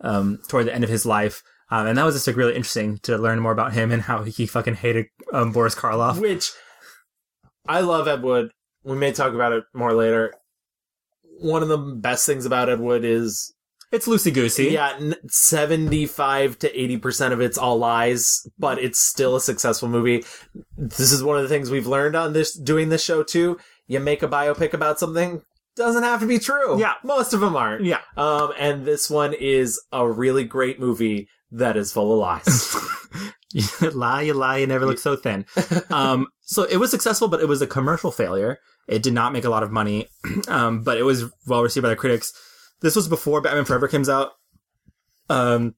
um, toward the end of his life. Um, and that was just like really interesting to learn more about him and how he fucking hated um, Boris Karloff. Which I love Ed Wood. We may talk about it more later. One of the best things about Ed Wood is It's loosey goosey. yeah, n- seventy-five to eighty percent of it's all lies, but it's still a successful movie. This is one of the things we've learned on this doing this show too. You make a biopic about something doesn't have to be true. Yeah. most of them aren't. Yeah. Um, and this one is a really great movie that is full of lies. you lie, you lie, you never look so thin. um, so it was successful, but it was a commercial failure. It did not make a lot of money, um, but it was well received by the critics. This was before Batman Forever comes out. Um,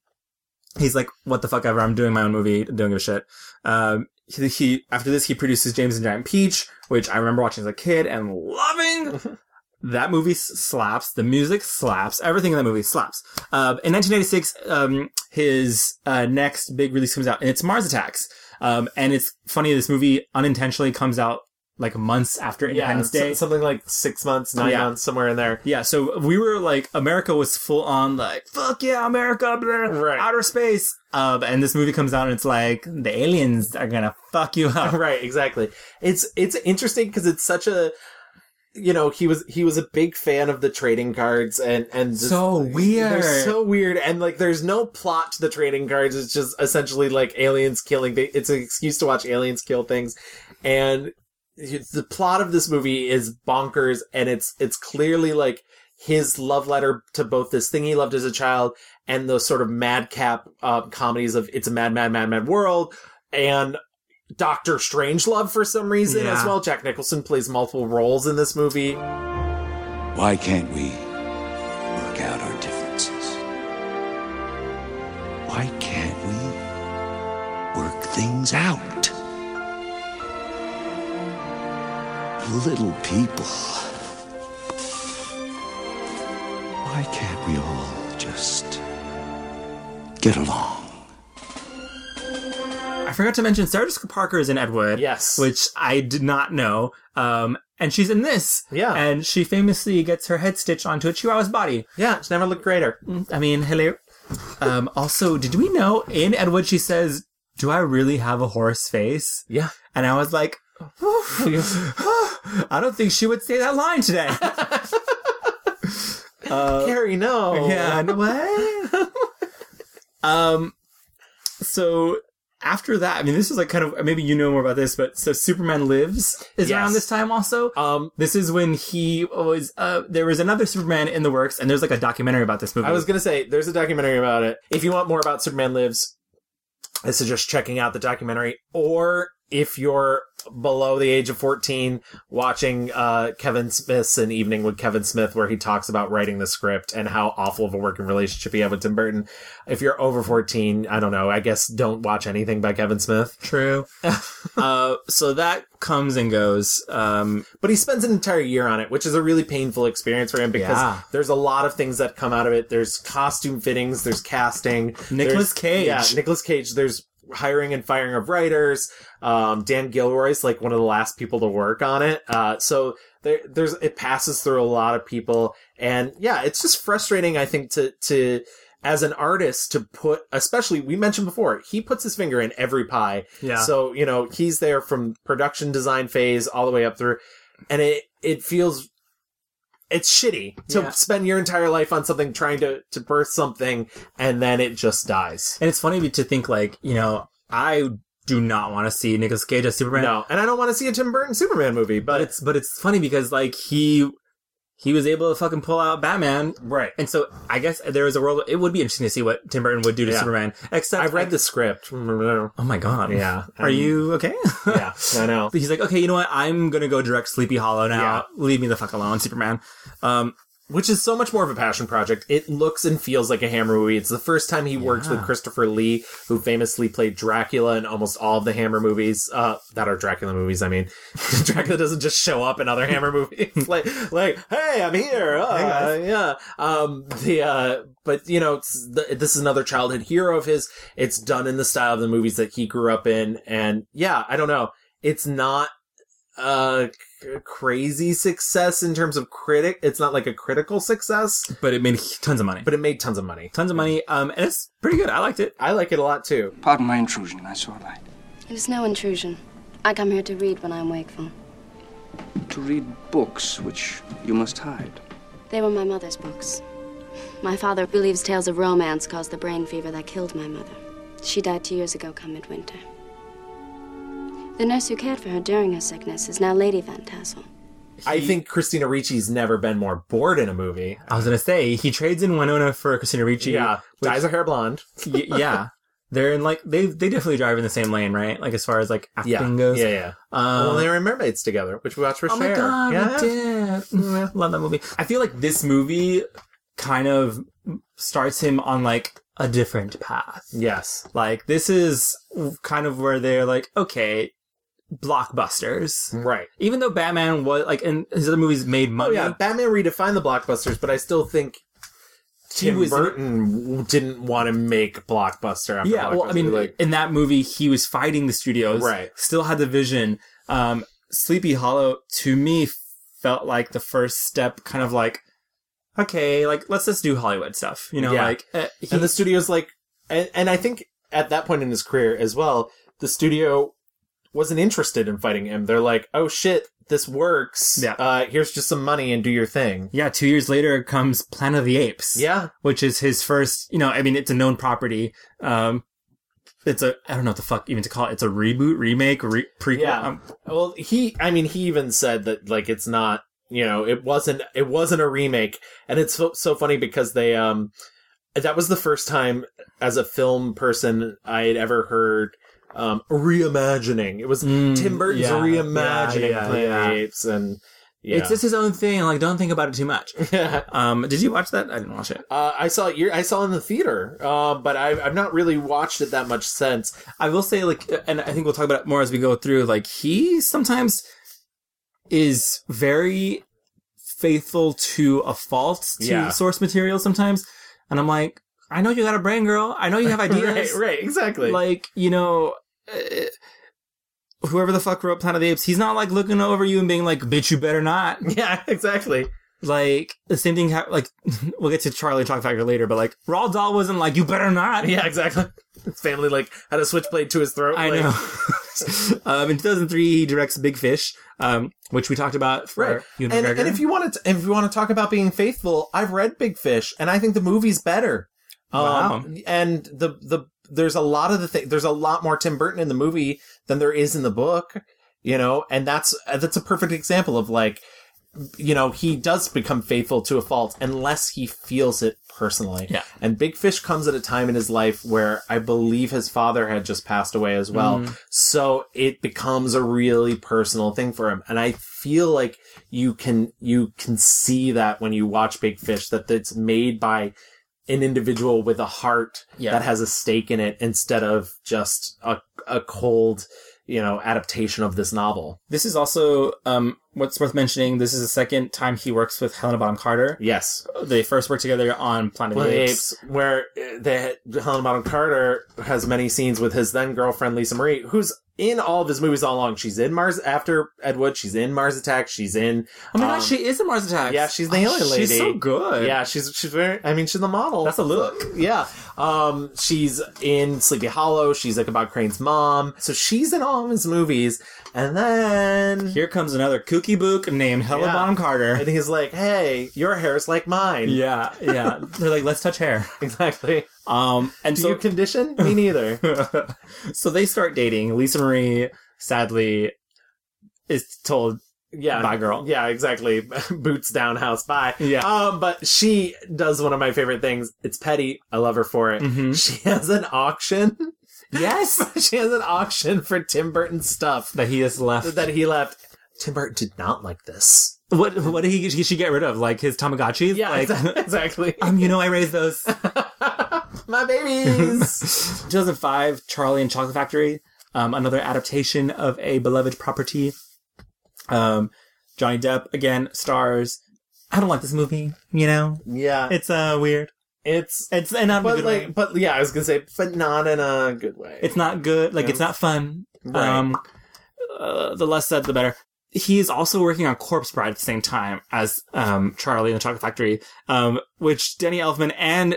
he's like, "What the fuck ever? I'm doing my own movie. Give a shit." Um, he, he after this he produces James and Giant Peach, which I remember watching as a kid and loving. that movie slaps. The music slaps. Everything in that movie slaps. Uh, in 1996, um, his uh, next big release comes out, and it's Mars Attacks. Um, and it's funny. This movie unintentionally comes out like months after Independence so- Day. something like six months, nine Yeah. months, somewhere in there. Yeah, so we were like, America was full on like, fuck yeah, America, blah, Right. outer space. Um, and this movie comes out and it's like, the aliens are gonna fuck you up. right exactly it's it's interesting because it's such a you know he was he was a big fan of the trading cards and and just- So weird. they're so weird and like there's no plot to the trading cards it's just essentially like aliens killing it's an excuse to watch aliens kill things and the plot of this movie is bonkers and it's it's clearly like his love letter to both this thing he loved as a child and those sort of madcap uh, comedies of it's a mad mad mad mad world and Doctor Strangelove for some reason Yeah. as well. Jack Nicholson plays multiple roles in this movie. Why can't we work out our differences? Why can't we work things out? Little people. Why can't we all just get along? I forgot to mention Sarah Jessica Parker is in Ed Wood. Yes. Which I did not know. Um, and she's in this. Yeah. And she famously gets her head stitched onto a chihuahua's body. Yeah, it's never looked greater. I mean, hello. Um, also, did we know in Ed Wood she says, do I really have a horse face? Yeah. And I was like, I don't think she would say that line today. uh, Carrie, no. yeah, no way. um, so after that, I mean, this is like kind of maybe you know more about this, but so Superman Lives is Yes. around this time also. Um, This is when he was. Uh, there was another Superman in the works, and there's like a documentary about this movie. I was gonna say there's a documentary about it. If you want more about Superman Lives, I suggest checking out the documentary. Or if you're below the age of 14, watching uh, Kevin Smith's An Evening with Kevin Smith, where he talks about writing the script and how awful of a working relationship he had with Tim Burton. If you're over 14, I don't know. I guess don't watch anything by Kevin Smith. True. uh, so that comes and goes. Um, But he spends an entire year on it, which is a really painful experience for him because Yeah. there's a lot of things that come out of it. There's costume fittings, there's casting. Nicolas Cage. Yeah, Nicolas Cage. There's hiring and firing of writers. Um, Dan Gilroy's like one of the last people to work on it. Uh, so there, there's, it passes through a lot of people. And yeah, it's just frustrating, I think, to, to, as an artist to put, especially we mentioned before, he puts his finger in every pie. Yeah. So, you know, he's there from production design phase all the way up through and it, it feels, it's shitty to Yeah. spend your entire life on something trying to, to birth something and then it just dies. and it's funny to think like you know I do not want to see Nicolas Cage as Superman. No, and I don't want to see a Tim Burton Superman movie, but, but it's but it's funny because like he he was able to fucking pull out Batman. right. And so I guess there is a world. It would be interesting to see what Tim Burton would do to Yeah. Superman. Except I've read the script. Oh my god! Yeah. Are Um, you okay? yeah, I know. He's like, okay, you know what? I'm gonna go direct Sleepy Hollow now. Yeah. Leave me the fuck alone, Superman. Um, Which is so much more of a passion project. It looks and feels like a Hammer movie. It's the first time he works with Christopher Lee, who famously played Dracula in almost all of the Hammer movies. Uh, that are Dracula movies. I mean, Dracula doesn't just show up in other Hammer movies. like, like, hey, I'm here. Uh, Hey, yeah. Um, the, uh, but you know, it's the, this is another childhood hero of his. It's done in the style of the movies that he grew up in. And yeah, I don't know. It's not, c- crazy success in terms of critic. It's not like a critical success, but it made tons of money. but it made tons of money. Tons of money. Um, and it's pretty good. I liked it. I like it a lot too. Pardon my intrusion. I saw a light. It is no intrusion. I come here to read when I'm wakeful. To read books which you must hide. They were my mother's books. My father believes tales of romance caused the brain fever that killed my mother. She died two years ago come midwinter. The nurse who cared for her during her sickness is now Lady Van Tassel. I think Christina Ricci's never been more bored in a movie. I was gonna say he trades in Winona for Christina Ricci. Yeah, which- dyes her hair blonde. y- yeah. They're in like they they definitely drive in the same lane, right? Like as far as like acting Yeah, goes. yeah, yeah. Um, well, they were mermaids together, which we watched for oh my god, yeah. we did. Mm, Love that movie. I feel like this movie kind of starts him on like a different path. Yes. Like this is kind of where they're like, okay, blockbusters. Right. Even though Batman was like, and his other movies made Oh money. yeah, Batman redefined the blockbusters, but I still think Tim was- Burton didn't want to make blockbuster. After Yeah, well, I mean, like in that movie, he was fighting the studios. Right. Still had the vision. Um, Sleepy Hollow, to me, felt like the first step, kind of like, okay, like, let's just do Hollywood stuff. You know, Yeah. like, uh, he, and the studio's like, and, and I think at that point in his career as well, the studio wasn't interested in fighting him. They're like, oh shit, this works. Yeah. Uh, here's just some money and do your thing. yeah, two years later comes Planet of the Apes. Yeah. Which is his first, you know, I mean, it's a known property. Um, it's a, I don't know what the fuck even to call it. It's a reboot, remake, re- prequel. Yeah. Um, Well, he, I mean, he even said that like it's not, you know, it wasn't, it wasn't a remake, and it's so, so funny because they, um, that was the first time as a film person I had ever heard um reimagining. It was Mm, Tim Burton's yeah, reimagining yeah, yeah, Planet of the Apes, and yeah. It's just his own thing. Like, don't think about it too much. um, did you watch that? I didn't watch it. Uh, I saw it. I saw it in the theater, uh, but I've, I've not really watched it that much since. I will say, like, and I think we'll talk about it more as we go through. Like, he sometimes is very faithful to a fault to source material sometimes, and I'm like, I know you got a brain, girl. I know you have ideas. right, right, exactly. Like, you know. Uh, Whoever the fuck wrote Planet of the Apes, he's not like looking over you and being like, "Bitch, you better not." yeah, exactly. Like the same thing. Ha- like we'll get to Charlie Chocolate Factory later, but like Roald Dahl wasn't like, "You better not." Yeah, exactly. His family like had a switchblade to his throat. I like- know. um, in 2003, he directs Big Fish, um, which we talked about for Right. And, and if you want to, if you want to talk about being faithful, I've read Big Fish, and I think the movie's better. Wow. Um, and the the there's a lot of the thing. There's a lot more Tim Burton in the movie than there is in the book. You know, and that's that's a perfect example of like, you know, he does become faithful to a fault unless he feels it personally. Yeah. And Big Fish comes at a time in his life where I believe his father had just passed away as well. Mm. So it becomes a really personal thing for him. And I feel like you can, you can see that when you watch Big Fish, that it's made by an individual with a heart Yeah. that has a stake in it instead of just a, a cold, you know, adaptation of this novel. this is also um, what's worth mentioning. This is the second time he works with Helena Bonham Carter. Yes. They first worked together on Planet of Planet the of the Apes. Apes, where uh, they, Helen Bonham Carter has many scenes with his then girlfriend Lisa Marie, who's in all of his movies all along. She's in Mars after Ed Wood. She's in Mars Attack. She's in. Oh my um, god, she is in Mars Attacks. Yeah, she's the Oh, alien lady. She's so good. Yeah, she's she's very. I mean, she's the model. That's a look. Yeah. Um, she's in Sleepy Hollow. She's like Ichabod Crane's mom. So she's in all of his movies. And then Here comes another kooky book named Hella Yeah. Bonham Carter. and he's like, "Hey, your hair's like mine." Yeah, yeah. They're like, let's touch hair. exactly. Um, and Do so you condition? Me neither. so they start dating. Lisa Marie, sadly, is told, Yeah. Bye, girl. Yeah, exactly. Boots down, house bye. Yeah. Um, but she does one of my favorite things. It's petty. I love her for it. Mhm. She has an auction. yes, she has an auction for Tim Burton stuff that he has left. that he left. Tim Burton did not like this. What what did he, he should get rid of? Like his Tamagotchis? Yeah, like, exactly. um, you know, I raised those. my babies. 2005, Charlie and Chocolate Factory, um, another adaptation of a beloved property. Um, Johnny Depp again stars. I don't like this movie. You know, yeah. it's uh weird. It's It's and not in a but good like way. but yeah, I was gonna say, but not in a good way. It's not good. Like Yeah. it's not fun. Right. Um, uh, the less said, the better. he's also working on Corpse Bride at the same time as um, Charlie in the Chocolate Factory, um, which Danny Elfman and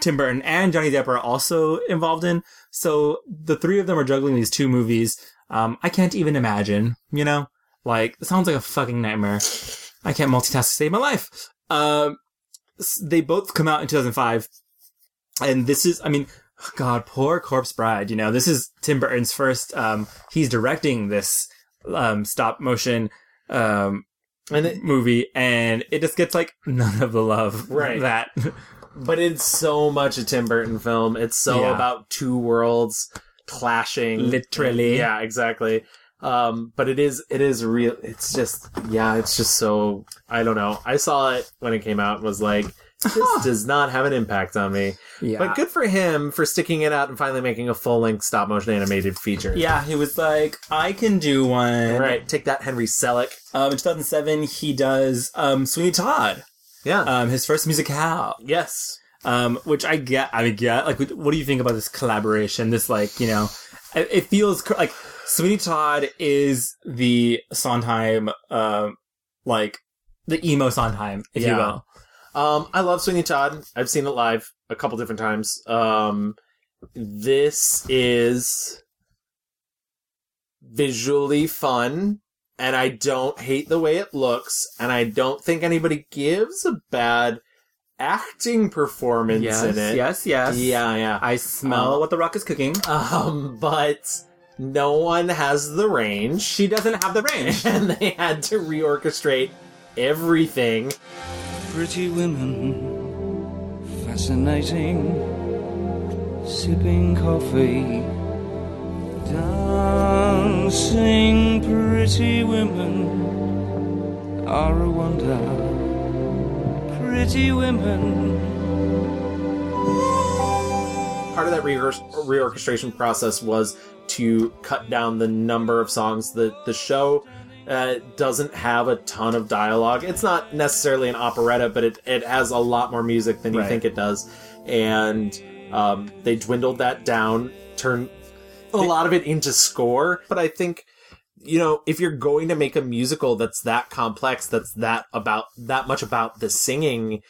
Tim Burton and Johnny Depp are also involved in. So the three of them are juggling these two movies. Um, I can't even imagine, you know, like it sounds like a fucking nightmare. I can't multitask to save my life. Um, they both come out in 2005, and this is, I mean, God, poor Corpse Bride. You know, this is Tim Burton's first. Um, he's directing this um, stop motion um, and it, movie, and it just gets like none of the love Right. that. But it's so much a Tim Burton film. It's so Yeah. about two worlds clashing. Literally. Yeah, exactly. Um, but it is, it is real. It's just, yeah, it's just so, I don't know. I saw it when it came out and was like, this does not have an impact on me. Yeah. But good for him for sticking it out and finally making a full length stop motion animated feature. Yeah, he was like, I can do one. Right. Take that, Henry Selick. Um, in 2007, he does um, Sweeney Todd. Yeah. Um, his first musicale. Yes. Um, which I get. I mean, get. Like, what do you think about this collaboration? This, like, you know, it, it feels cr- like Sweeney Todd is the Sondheim, um, like the emo Sondheim, if you will. Um, I love Sweeney Todd. I've seen it live a couple different times. Um, this is visually fun, and I don't hate the way it looks, and I don't think anybody gives a bad acting performance Yes, in it. yes, yes. Yeah, yeah. I smell Um, what the rock is cooking. Um, but no one has the range. She doesn't have the range. and they had to reorchestrate everything. Pretty women, fascinating, sipping coffee, dancing pretty women are a wonder. Pretty women. part of that reor- reorchestration process was to cut down the number of songs that the show uh, doesn't have a ton of dialogue. It's not necessarily an operetta, but it, it has a lot more music than you Right. think it does. And um, they dwindled that down, turned a lot of it into score. But I think, you know, if you're going to make a musical that's that complex, that's that about that much about the singing,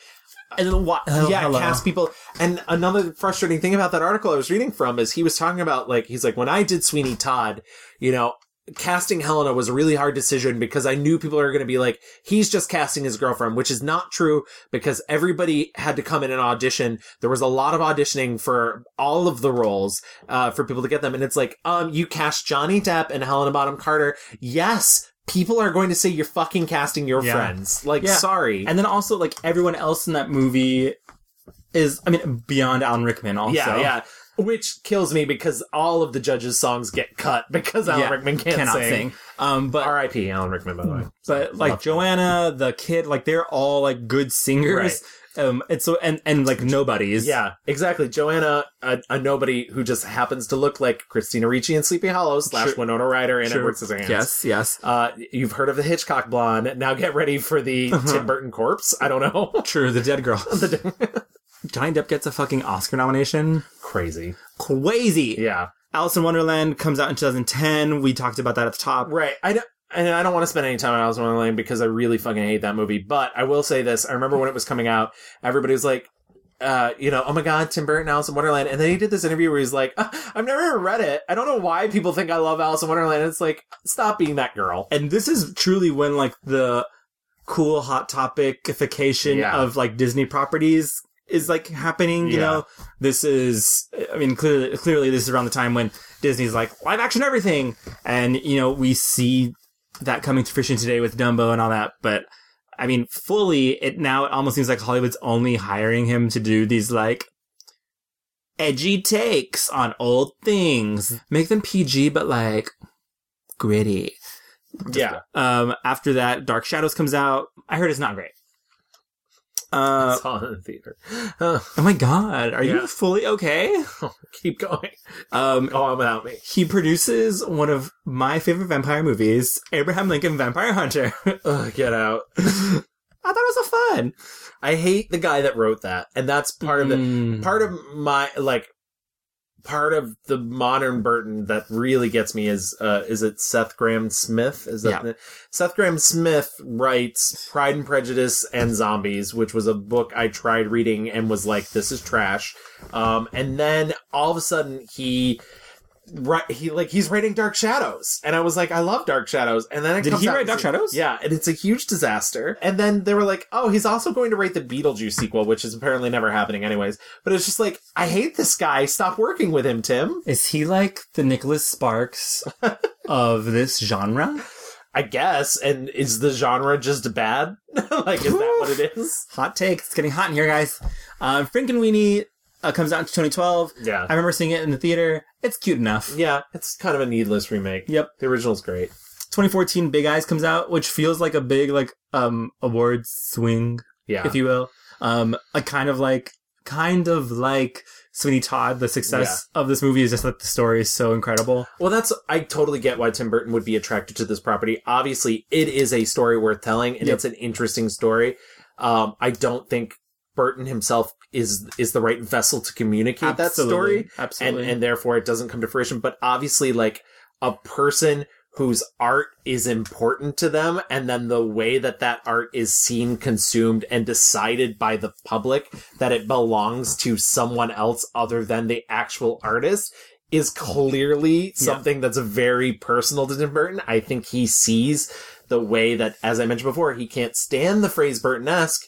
And what? Oh, yeah, hello. cast people. And another frustrating thing about that article I was reading from is he was talking about like he's like when I did Sweeney Todd, you know, casting Helena was a really hard decision because I knew people are going to be like he's just casting his girlfriend, which is not true because everybody had to come in and audition. There was a lot of auditioning for all of the roles uh, for people to get them, and it's like um you cast Johnny Depp and Helena Bonham Carter, yes. People are going to say you're fucking casting your Yeah. friends. Like, Yeah. sorry. And then also, like, everyone else in that movie is, I mean, beyond Alan Rickman also. Yeah, yeah. Which kills me because all of the judges' songs get cut because Alan Yeah, Rickman can't cannot sing. sing. Um, but R.I.P. Alan Rickman, by the way. but like Joanna, the kid, like they're all like good singers. Um, and so and and like nobodies. Yeah, exactly. Joanna, a, a nobody who just happens to look like Christina Ricci in Sleepy Hollow slash Sure. Winona Ryder and Sure. Edward Scissorhands. Yes, yes. Uh, you've heard of the Hitchcock blonde. Now get ready for the Tim Burton corpse. I don't know. True, the dead girl. Johnny Depp gets a fucking Oscar nomination. Crazy. Crazy. Yeah. Alice in Wonderland comes out in 2010. We talked about that at the top. Right. I don't. And I don't want to spend any time on Alice in Wonderland because I really fucking hate that movie. But I will say this: I remember when it was coming out, everybody was like, uh, you know, oh my god, Tim Burton, Alice in Wonderland. And then he did this interview where he's like, "Uh, I've never read it. I don't know why people think I love Alice in Wonderland. And it's like, stop being that girl. And this is truly when like the cool hot topicification Yeah. of like Disney properties is like happening. You Yeah. know, this is. I mean, clearly, clearly, this is around the time when Disney's like live action everything, and you know we see that coming to fruition today with Dumbo and all that. But I mean, fully, it now it almost seems like Hollywood's only hiring him to do these like edgy takes on old things, make them PG, but like gritty. Yeah. Um, after that, Dark Shadows comes out. I heard it's not great. Uh, I saw it in the theater. Uh, oh my god, are Yeah. you fully okay? keep going. Um, Go on without me. he produces one of my favorite vampire movies, Abraham Lincoln Vampire Hunter. Ugh, get out. I thought it was so fun. I hate the guy that wrote that, and that's part of Mm. it. Part of my like part of the modern Burton that really gets me is uh, is it Seth Grahame-Smith? Is that Yeah. Seth Grahame-Smith writes Pride and Prejudice and Zombies, which was a book I tried reading and was like, this is trash. Um, and then all of a sudden he. Right, he like he's writing Dark Shadows, and I was like, I love Dark Shadows, and then it Did he write Dark Shadows? Yeah, and it's a huge disaster. And then they were like, oh, he's also going to write the Beetlejuice sequel, which is apparently never happening anyways. But it's just like, I hate this guy. Stop working with him, Tim. Is he like the Nicholas Sparks of this genre? I guess. And is the genre just bad? like, is that what it is? Hot take. It's getting hot in here, guys. Um, Frankenweenie uh, comes out in 2012. Yeah. I remember seeing it in the theater. It's cute enough. Yeah, it's kind of a needless remake. Yep. The original's great. 2014 Big Eyes comes out, which feels like a big like um awards swing, Yeah. if you will. Um, a kind of like kind of like Sweeney Todd. The success of this movie is just that the story is so incredible. Well, that's I totally get why Tim Burton would be attracted to this property. Obviously, it is a story worth telling, and Yep. it's an interesting story. Um, I don't think Burton himself is is the right vessel to communicate that story, Absolutely. and and therefore it doesn't come to fruition. But obviously, like a person whose art is important to them, and then the way that that art is seen, consumed, and decided by the public that it belongs to someone else other than the actual artist is clearly something that's very personal to Tim Burton. I think he sees the way that, as I mentioned before, he can't stand the phrase Burton-esque.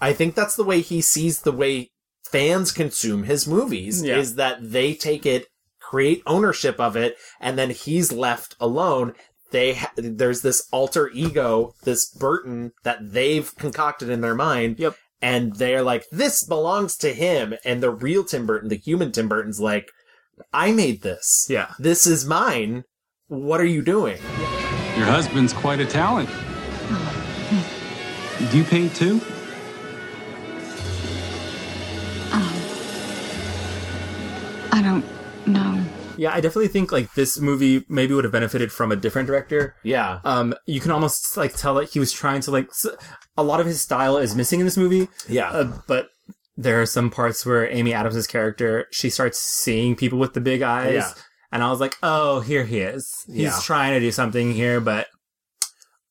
I think that's the way he sees the way fans consume his movies Yeah. is that they take it, create ownership of it, and then he's left alone. They ha- there's this alter ego, this Burton that they've concocted in their mind. Yep. And they're like, this belongs to him. And the real Tim Burton, the human Tim Burton's like, I made this. Yeah. This is mine. What are you doing? Your husband's quite a talent. Do you paint too? I don't know. Yeah, I definitely think like this movie maybe would have benefited from a different director. Yeah. Um, you can almost like tell that he was trying to like s- a lot of his style is missing in this movie. Yeah. Uh, but there are some parts where Amy Adams' character she starts seeing people with the big eyes, Yeah. and I was like, oh, here he is. He's Yeah. trying to do something here, but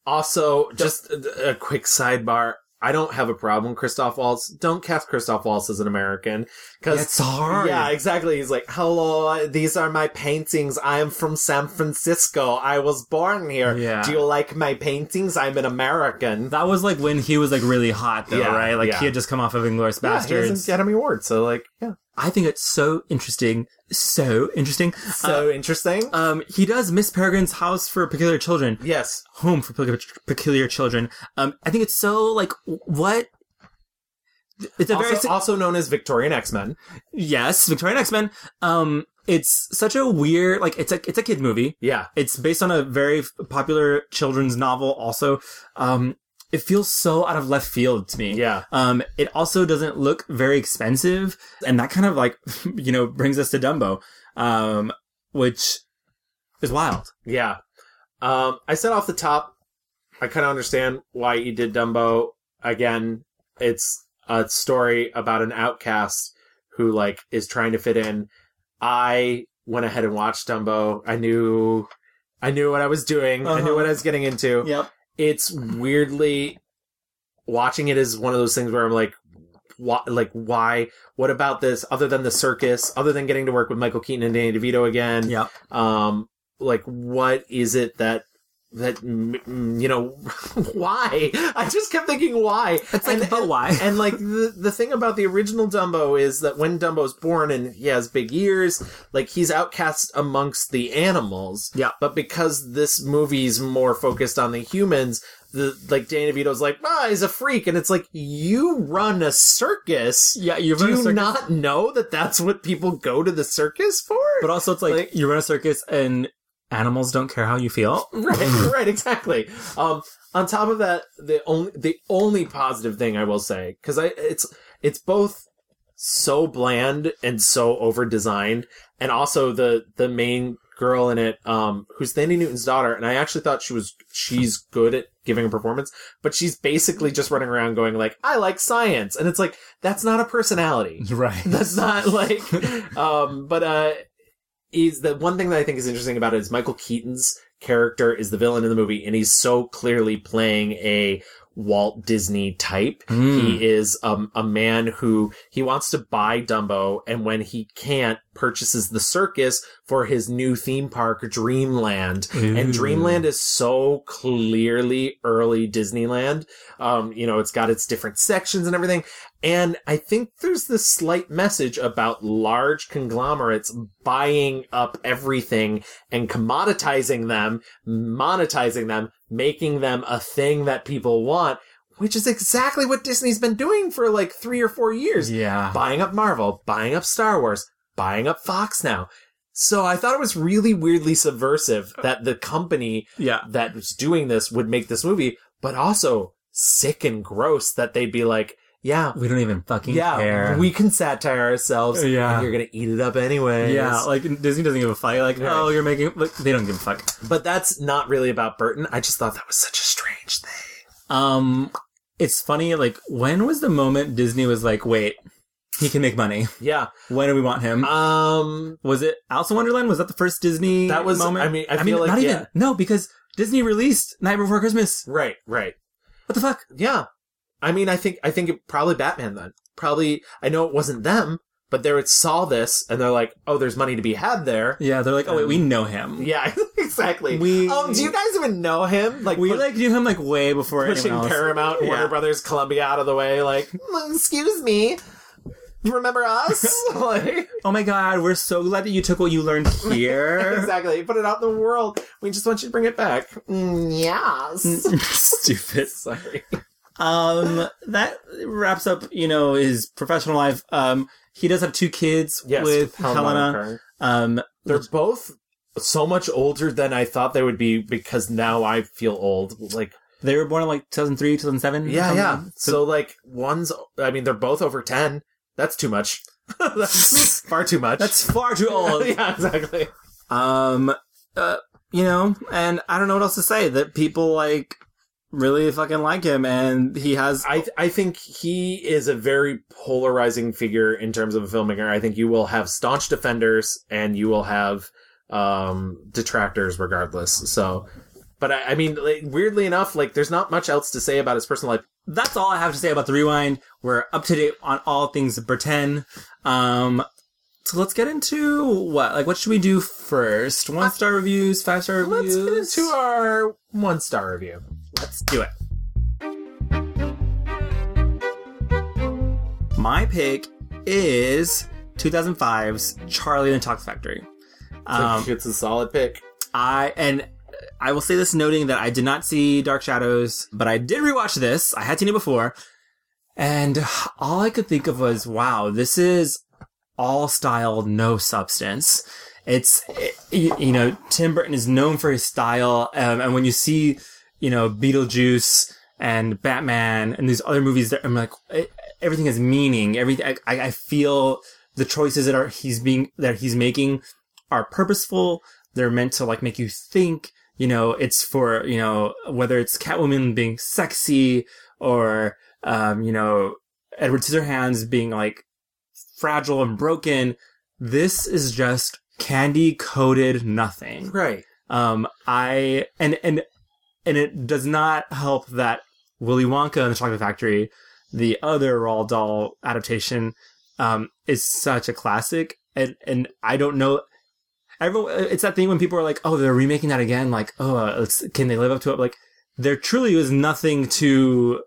Also, just a, a quick sidebar. I don't have a problem Christoph Waltz. Don't cast Christoph Waltz as an American. Cause It's hard. Yeah, exactly. He's like, hello, these are my paintings. I am from San Francisco. I was born here. Yeah. Do you like my paintings? I'm an American. that was like when he was like really hot though, Yeah, right? Like yeah. he had just come off of Inglourious Yeah, he Bastards. doesn't get Academy Award, so like, yeah. I think it's so interesting, so interesting. So interesting. Um, he does Miss Peregrine's House for Peculiar Children. Yes. Home for Peculiar, peculiar Children. Um, I think it's so like what. It's a Also, very also known as Victorian X-Men. yes, Victorian X Men. Um, it's such a weird like it's a it's a kid movie. Yeah. It's based on a very popular children's novel. Also, um, it feels so out of left field to me. Yeah. Um, it also doesn't look very expensive, and that kind of like you know brings us to Dumbo, um, which is wild. Yeah. Um, I said off the top, I kind of understand why he did Dumbo. Again, it's a story about an outcast who like is trying to fit in. I went ahead and watched Dumbo. I knew, I knew what I was doing. I knew Uh-huh. what I was getting into. Yep. It's weirdly watching it is one of those things where I'm like, why, like why? What about this? Other than the circus, other than getting to work with Michael Keaton and Danny DeVito again, Yep. um like what is it that that you know why i just kept thinking why It's like, and, but why? and like the, the thing about the original dumbo is that when dumbo's born and he has big ears like he's outcast amongst the animals Yeah. but because this movie's more focused on the humans the like Danny DeVito's like, ah, he's a freak, and it's like you run a circus. Yeah, you Do a you circus. not know that that's what people go to the circus for? But also, it's like, Like- you run a circus and animals don't care how you feel. right, right, exactly. Um, on top of that, the only the only positive thing I will say because I it's it's both so bland and so over designed, and also the the main girl in it, um, who's Thandie Newton's daughter, and I actually thought she was she's good at giving a performance, but she's basically just running around going like, "I like science," and it's like that's not a personality, right? That's not like, um, but uh, is the one thing that I think is interesting about it is Michael Keaton's character is the villain in the movie, and he's so clearly playing a Walt Disney type. Mm. He is um, a man who he wants to buy Dumbo, and when he can't, purchases the circus for his new theme park, Dreamland. And Dreamland is so clearly early Disneyland. Um, you know, it's got its different sections and everything. And I think there's this slight message about large conglomerates buying up everything and commoditizing them, monetizing them, making them a thing that people want, which is exactly what Disney's been doing for like three or four years. Yeah. Buying up Marvel, buying up Star Wars, buying up Fox now. So I thought it was really weirdly subversive that the company yeah. that was doing this would make this movie, but also sick and gross that they'd be like, yeah, We don't even fucking yeah, care. we can satire ourselves. Yeah. and you're gonna eat it up anyway. yeah, like Disney doesn't give a fuck. Like, Right. oh, you're making. Like, they don't give a fuck. but that's not really about Burton. I just thought that was such a strange thing. Um, it's funny. Like, when was the moment Disney was like, wait, he can make money? Yeah. When do we want him? Um, was it Alice in Wonderland? Was that the first Disney? That was- moment. I mean, I feel like, not yeah. even. No, because Disney released Night Before Christmas. Right, right. What the fuck? Yeah. I mean, I think I think it probably Batman then. Probably I know it wasn't them, but they saw this and they're like, "Oh, there's money to be had there." Yeah, they're like, oh wait, we know him. Yeah, exactly. We- um, do you guys even know him? Like We like knew him like way before pushing anyone else. Paramount, and Warner Brothers, Columbia out of the way. Like, "Mm, excuse me, remember us? like, Oh my god, we're so glad that you took what you learned here. exactly. Put it out in the world. We just want you to bring it back. Mm, yes. Stupid. Sorry. Um, that wraps up, you know, his professional life. Um, he does have two kids Yes, with Helena Helena. Um, They're both so much older than I thought they would be because now I feel old. Like, they were born in like 2003, 2007. yeah, something. yeah. So, like, one's, I mean, they're both over 10. That's too much. That's far too much. That's far too old. yeah, exactly. Um, uh, you know, and I don't know what else to say. That people like really fucking like him, and he has. I I think he is a very polarizing figure in terms of a filmmaker. I think you will have staunch defenders and you will have um detractors regardless. So, but I, I mean, like, weirdly enough, like there's not much else to say about his personal life. That's all I have to say about the rewind. We're up to date on all things Burton. Um, so let's get into what? Like, what should we do first? One star reviews, five star reviews. Let's get into our one star review. Let's do it. My pick is 2005's Charlie and the Chocolate Factory. Um, it's a solid pick. I and I will say this noting that I did not see Dark Shadows, but I did rewatch this. I had seen it before, and all I could think of was, "Wow, this is all style, no substance." It's it, you know Tim Burton is known for his style, um, and when you see you know Beetlejuice and Batman and these other movies, that I'm like it, everything has meaning. Everything I, I feel the choices that are he's being that he's making are purposeful. They're meant to like make you think. You know, it's for you know whether it's Catwoman being sexy or um, you know Edward Scissorhands being like fragile and broken. This is just candy coated nothing. Right. Um, I and and and it does not help that Willy Wonka and the Chocolate Factory, the other Roald Dahl adaptation, um, is such a classic. And and I don't know. Everyone, it's that thing when people are like, "Oh, they're remaking that again." Like, "Oh, uh, can they live up to it?" Like, there truly was nothing to,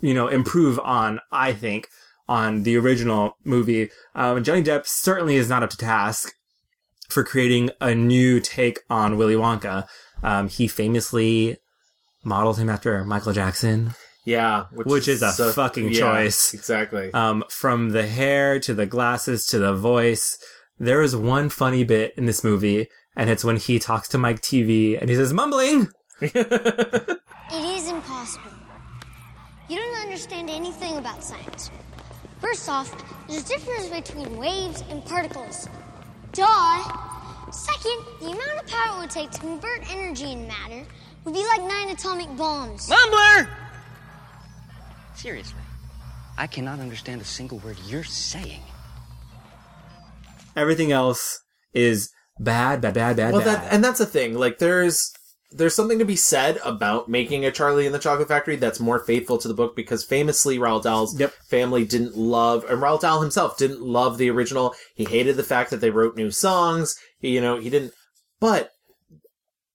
you know, improve on. I think on the original movie, um, Johnny Depp certainly is not up to task for creating a new take on Willy Wonka. Um, he famously modeled him after Michael Jackson. Yeah, Which, is a so- fucking yeah, choice. Exactly. Um, from the hair to the glasses to the voice. There is one funny bit in this movie, and it's when he talks to Mike Teavee and he says, mumbling! It is impossible. You don't understand anything about science. First off, there's a difference between waves and particles. Duh! Second, the amount of power it would take to convert energy in matter would be like nine atomic bombs. Mumbler! Seriously, I cannot understand a single word you're saying. Everything else is bad, bad, bad, bad, well, bad. that and that's the thing. Like, there's there's something to be said about making a Charlie and the Chocolate Factory that's more faithful to the book because famously Roald Dahl's family didn't love, and Roald Dahl himself didn't love the original. He hated the fact that they wrote new songs. He, you know, he didn't. But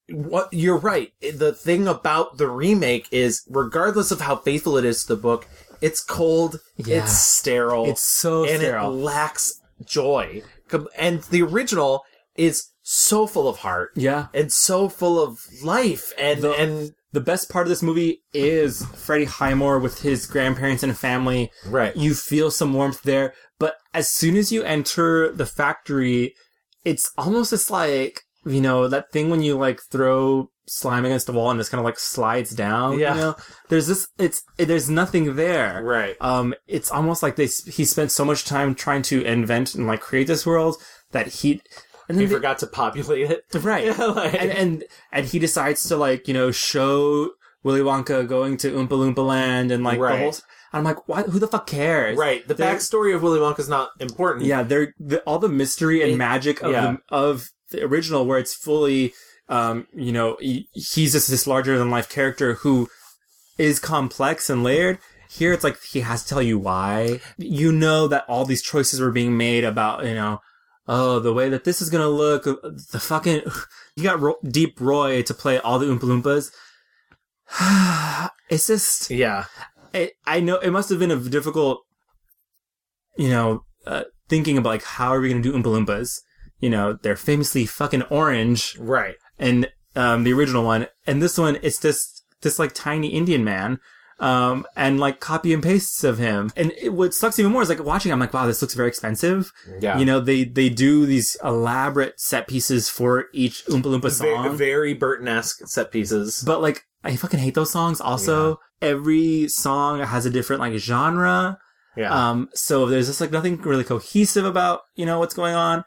what you're right. The thing about the remake is, regardless of how faithful it is to the book, it's cold, Yeah. it's sterile, It's so and sterile. it lacks joy. And the original is so full of heart, yeah, and so full of life, and the, and the best part of this movie is Freddie Highmore with his grandparents and family. Right. You feel some warmth there, but as soon as you enter the factory, it's almost just like, you know, that thing when you like throw slime against the wall and just kind of like slides down. Yeah. You know, there's this, it's, it, there's nothing there. Right. Um, it's almost like they, he spent so much time trying to invent and like create this world that he, and he they- forgot to populate it. Right. Yeah, like- and, and and he decides to like, you know, show Willy Wonka going to Oompa Loompa Land and like Right. the whole I'm like, why who the fuck cares? Right. The They're- backstory of Willy Wonka is not important. Yeah, they're the, all the mystery and It- magic of yeah. the, of the original where it's fully um, you know, he, he's just this larger than life character who is complex and layered. Here it's like he has to tell you why. You know that all these choices were being made about, you know, oh, the way that this is gonna look, uh, the fucking, you got Ro- Deep Roy to play all the Oompa Loompas. it's just, yeah. It, I know it must have been a difficult, you know, uh, thinking about like how are we gonna do Oompa Loompas? You know, they're famously fucking orange, right? And um, the original one, and this one, it's just this like tiny Indian man. Um, and like copy and pastes of him. And it, what sucks even more is like watching, I'm like, wow, this looks very expensive. Yeah. You know, they, they do these elaborate set pieces for each Oompa Loompa song. Very, very Burton-esque set pieces. But like, I fucking hate those songs. Also, every song has a different like genre. Yeah. Um, so there's just like nothing really cohesive about, you know, what's going on.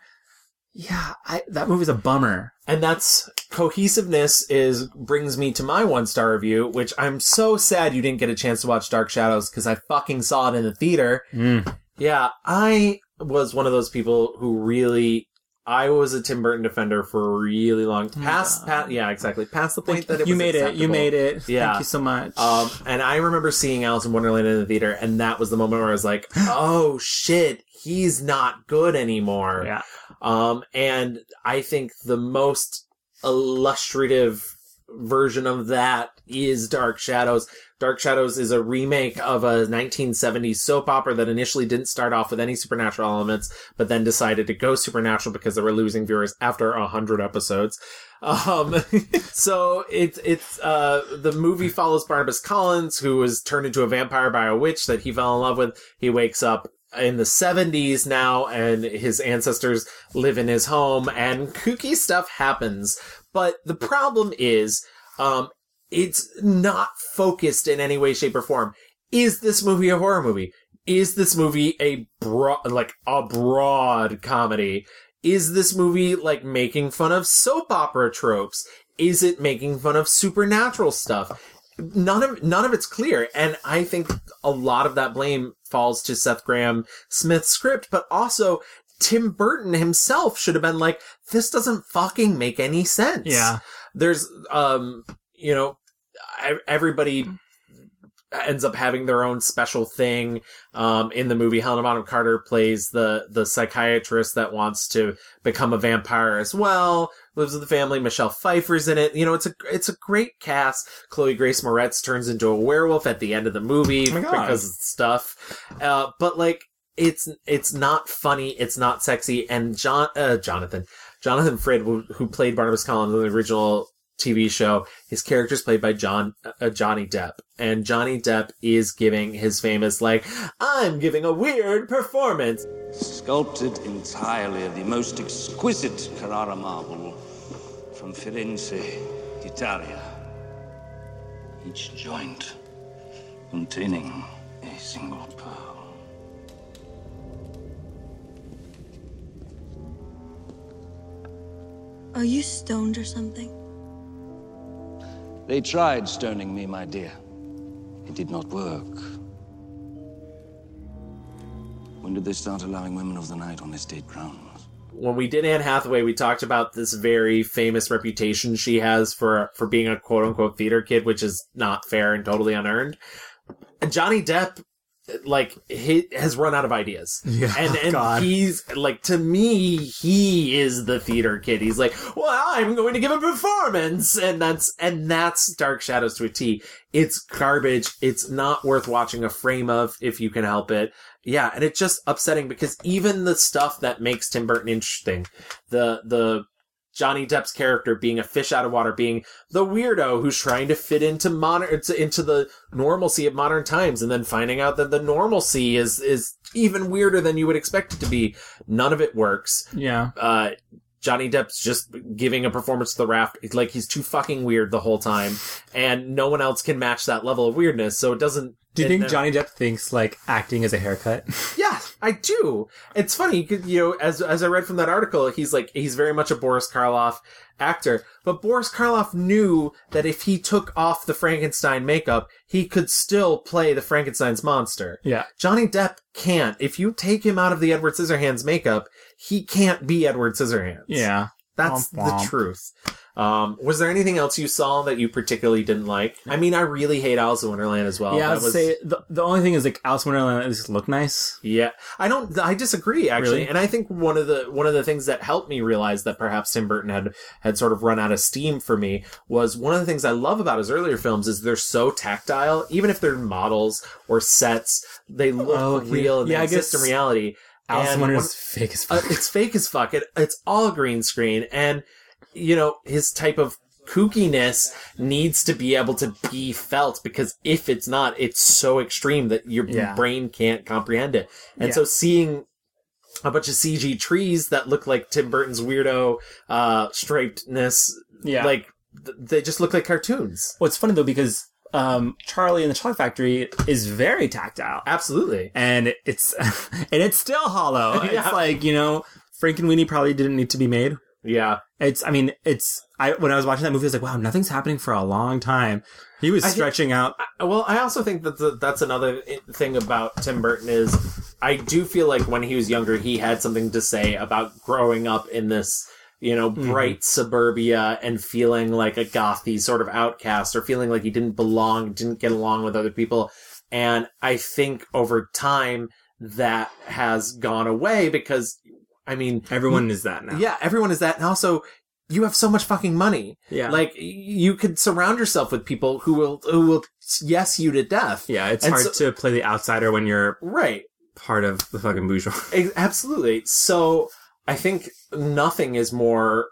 Yeah, I, that movie's a bummer. And that's cohesiveness is brings me to my one star review, which I'm so sad you didn't get a chance to watch Dark Shadows because I fucking saw it in the theater. Mm. Yeah, I was one of those people who really I was a Tim Burton defender for a really long past, past yeah, exactly. Past the point that it you made it. You made it. Yeah. Thank you so much. Um, and I remember seeing Alice in Wonderland in the theater, and that was the moment where I was like, "Oh shit, he's not good anymore." Yeah. Um, and I think the most illustrative version of that is Dark Shadows. Dark Shadows is a remake of a 1970s soap opera that initially didn't start off with any supernatural elements, but then decided to go supernatural because they were losing viewers after a hundred episodes. Um, so it's, it's, uh, the movie follows Barnabas Collins, who was turned into a vampire by a witch that he fell in love with. He wakes up in the 70s now and his ancestors live in his home and kooky stuff happens. But the problem is, um, it's not focused in any way, shape, or form. Is this movie a horror movie? Is this movie a broad, like a broad comedy? Is this movie like making fun of soap opera tropes? Is it making fun of supernatural stuff? None of none of it's clear, and I think a lot of that blame falls to Seth Graham Smith's script, but also Tim Burton himself should have been like, "This doesn't fucking make any sense." Yeah. there's um, you know, everybody ends up having their own special thing. Um, in the movie, Helena Bonham Carter plays the, the psychiatrist that wants to become a vampire as well. Lives with the family. Michelle Pfeiffer's in it. You know, it's a, it's a great cast. Chloe Grace Moretz turns into a werewolf at the end of the movie Oh because of stuff. Uh, but like, it's, it's not funny. It's not sexy. And John, uh, Jonathan, Jonathan Frid, who, who played Barnabas Collins in the original TV show. His character is played by John uh, Johnny Depp, and Johnny Depp is giving his famous like, "I'm giving a weird performance." Sculpted entirely of the most exquisite Carrara marble from Firenze, Italia. Each joint containing a single pearl. Are you stoned or something? They tried stoning me, my dear. It did not work. When did they start allowing women of the night on estate grounds? when we did Anne Hathaway, we talked about this very famous reputation she has for for being a quote unquote theater kid, which is not fair and totally unearned. Johnny Depp, like, he has run out of ideas. Yeah, and oh, and God. he's like, to me, he is the theater kid. He's like, well, I'm going to give a performance, and that's and that's Dark Shadows to a T. It's garbage. It's not worth watching a frame of if you can help it. Yeah, and it's just upsetting because even the stuff that makes Tim Burton interesting, the the Johnny Depp's character being a fish out of water, being the weirdo who's trying to fit into modern into the normalcy of modern times, and then finding out that the normalcy is is even weirder than you would expect it to be. None of it works. Yeah. Uh, Johnny Depp's just giving a performance to the raft. It's like he's too fucking weird the whole time, and no one else can match that level of weirdness. So it doesn't. Do you think never- Johnny Depp thinks like acting is a haircut? Yeah, I do. It's funny, you know, as as I read from that article, he's like he's very much a Boris Karloff actor, but Boris Karloff knew that if he took off the Frankenstein makeup, he could still play the Frankenstein's monster. Yeah. Johnny Depp can't. If you take him out of the Edward Scissorhands makeup, he can't be Edward Scissorhands. Yeah. That's Womp womp. the truth. Um, was there anything else you saw that you particularly didn't like? I mean, I really hate Alice in Wonderland as well. yeah, I would was- say the, the only thing is like Alice in Wonderland at least look nice. yeah, I don't. I disagree actually, Really? and I think one of the one of the things that helped me realize that perhaps Tim Burton had had sort of run out of steam for me was one of the things I love about his earlier films is they're so tactile, even if they're models or sets, they look Oh, okay. real and Yeah, I they exist in reality. Alice in And Wonderland's one- fake as uh, fuck. it's fake as fuck. It, it's all green screen, and you know his type of kookiness needs to be able to be felt because if it's not, it's so extreme that your Yeah. brain can't comprehend it. And Yeah. so seeing a bunch of CG trees that look like Tim Burton's weirdo uh stripedness, Yeah. like th- they just look like cartoons. What's funny though because um, Charlie and the Chocolate Factory is very tactile, Absolutely. and it's and it's still hollow. Yeah. It's like you know, Frankenweenie probably didn't need to be made. Yeah. It's, I mean, it's, I, when I was watching that movie, I was like, wow, nothing's happening for a long time. He was I think- stretching out. I- Well, I also think that the, that's another thing about Tim Burton is I do feel like when he was younger, he had something to say about growing up in this, you know, mm-hmm. bright suburbia and feeling like a gothy sort of outcast or feeling like he didn't belong, didn't get along with other people. And I think over time that has gone away because, I mean, Everyone is that now. yeah, everyone is that. And also, you have so much fucking money. Yeah. Like, you could surround yourself with people who will, who will yes you to death. Yeah, it's And hard so- to play the outsider when you're Right. part of the fucking bourgeois. Absolutely. So, I think nothing is more,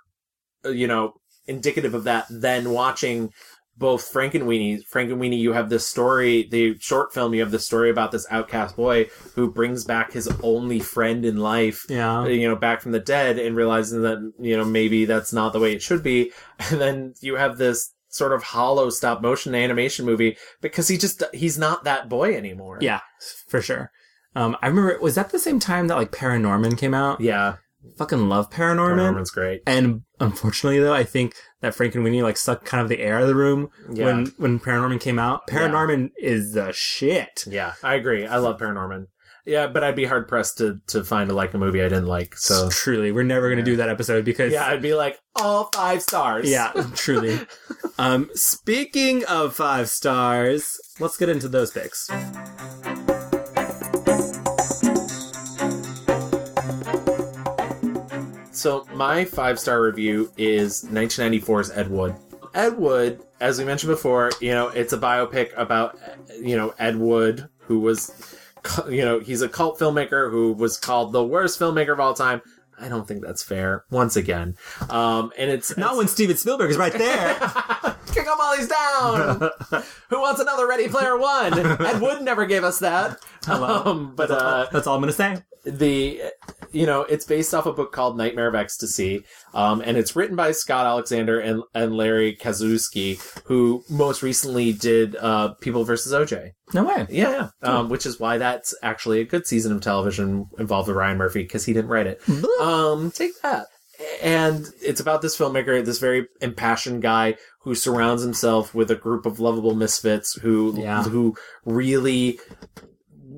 uh, you know, indicative of that than watching both Frankenweenie. Frank and Weenie, you have this story, the short film, you have this story about this outcast boy who brings back his only friend in life. Yeah. you know, back from the dead and realizing that, you know, maybe that's not the way it should be. And then you have this sort of hollow stop motion animation movie because he just, he's not that boy anymore. Yeah, for sure. Um, I remember, was that the same time that like Paranorman came out? Yeah. Fucking love Paranorman. Paranorman's great. And unfortunately though, I think that Frankenweenie like sucked kind of the air of the room Yeah. when, when Paranorman came out. Paranorman is the shit. Yeah, I agree. I love Paranorman. Yeah, but I'd be hard pressed to, to find a like a movie I didn't like. So Truly, we're never going to do that episode because yeah, I'd be like all five stars. Yeah, truly. um, speaking of five stars, let's get into those picks. So my five star review is 1994's Ed Wood. Ed Wood, as we mentioned before, you know, it's a biopic about you know Ed Wood, who was, you know, he's a cult filmmaker who was called the worst filmmaker of all time. I don't think that's fair. Once again, um, and it's Not when Steven Spielberg is right there. Kick them all these down. Who wants another Ready Player One? Ed Wood never gave us that. Um, but uh, That's all I'm going to say. the you know it's based off a book called Nightmare of Ecstasy, um, and it's written by Scott Alexander and and Larry Karaszewski, who most recently did uh, People versus OJ. No way. Yeah, yeah. Um, which is why that's actually a good season of television involved with Ryan Murphy because he didn't write it. um, take that. and it's about this filmmaker, this very impassioned guy who surrounds himself with a group of lovable misfits who Yeah. who really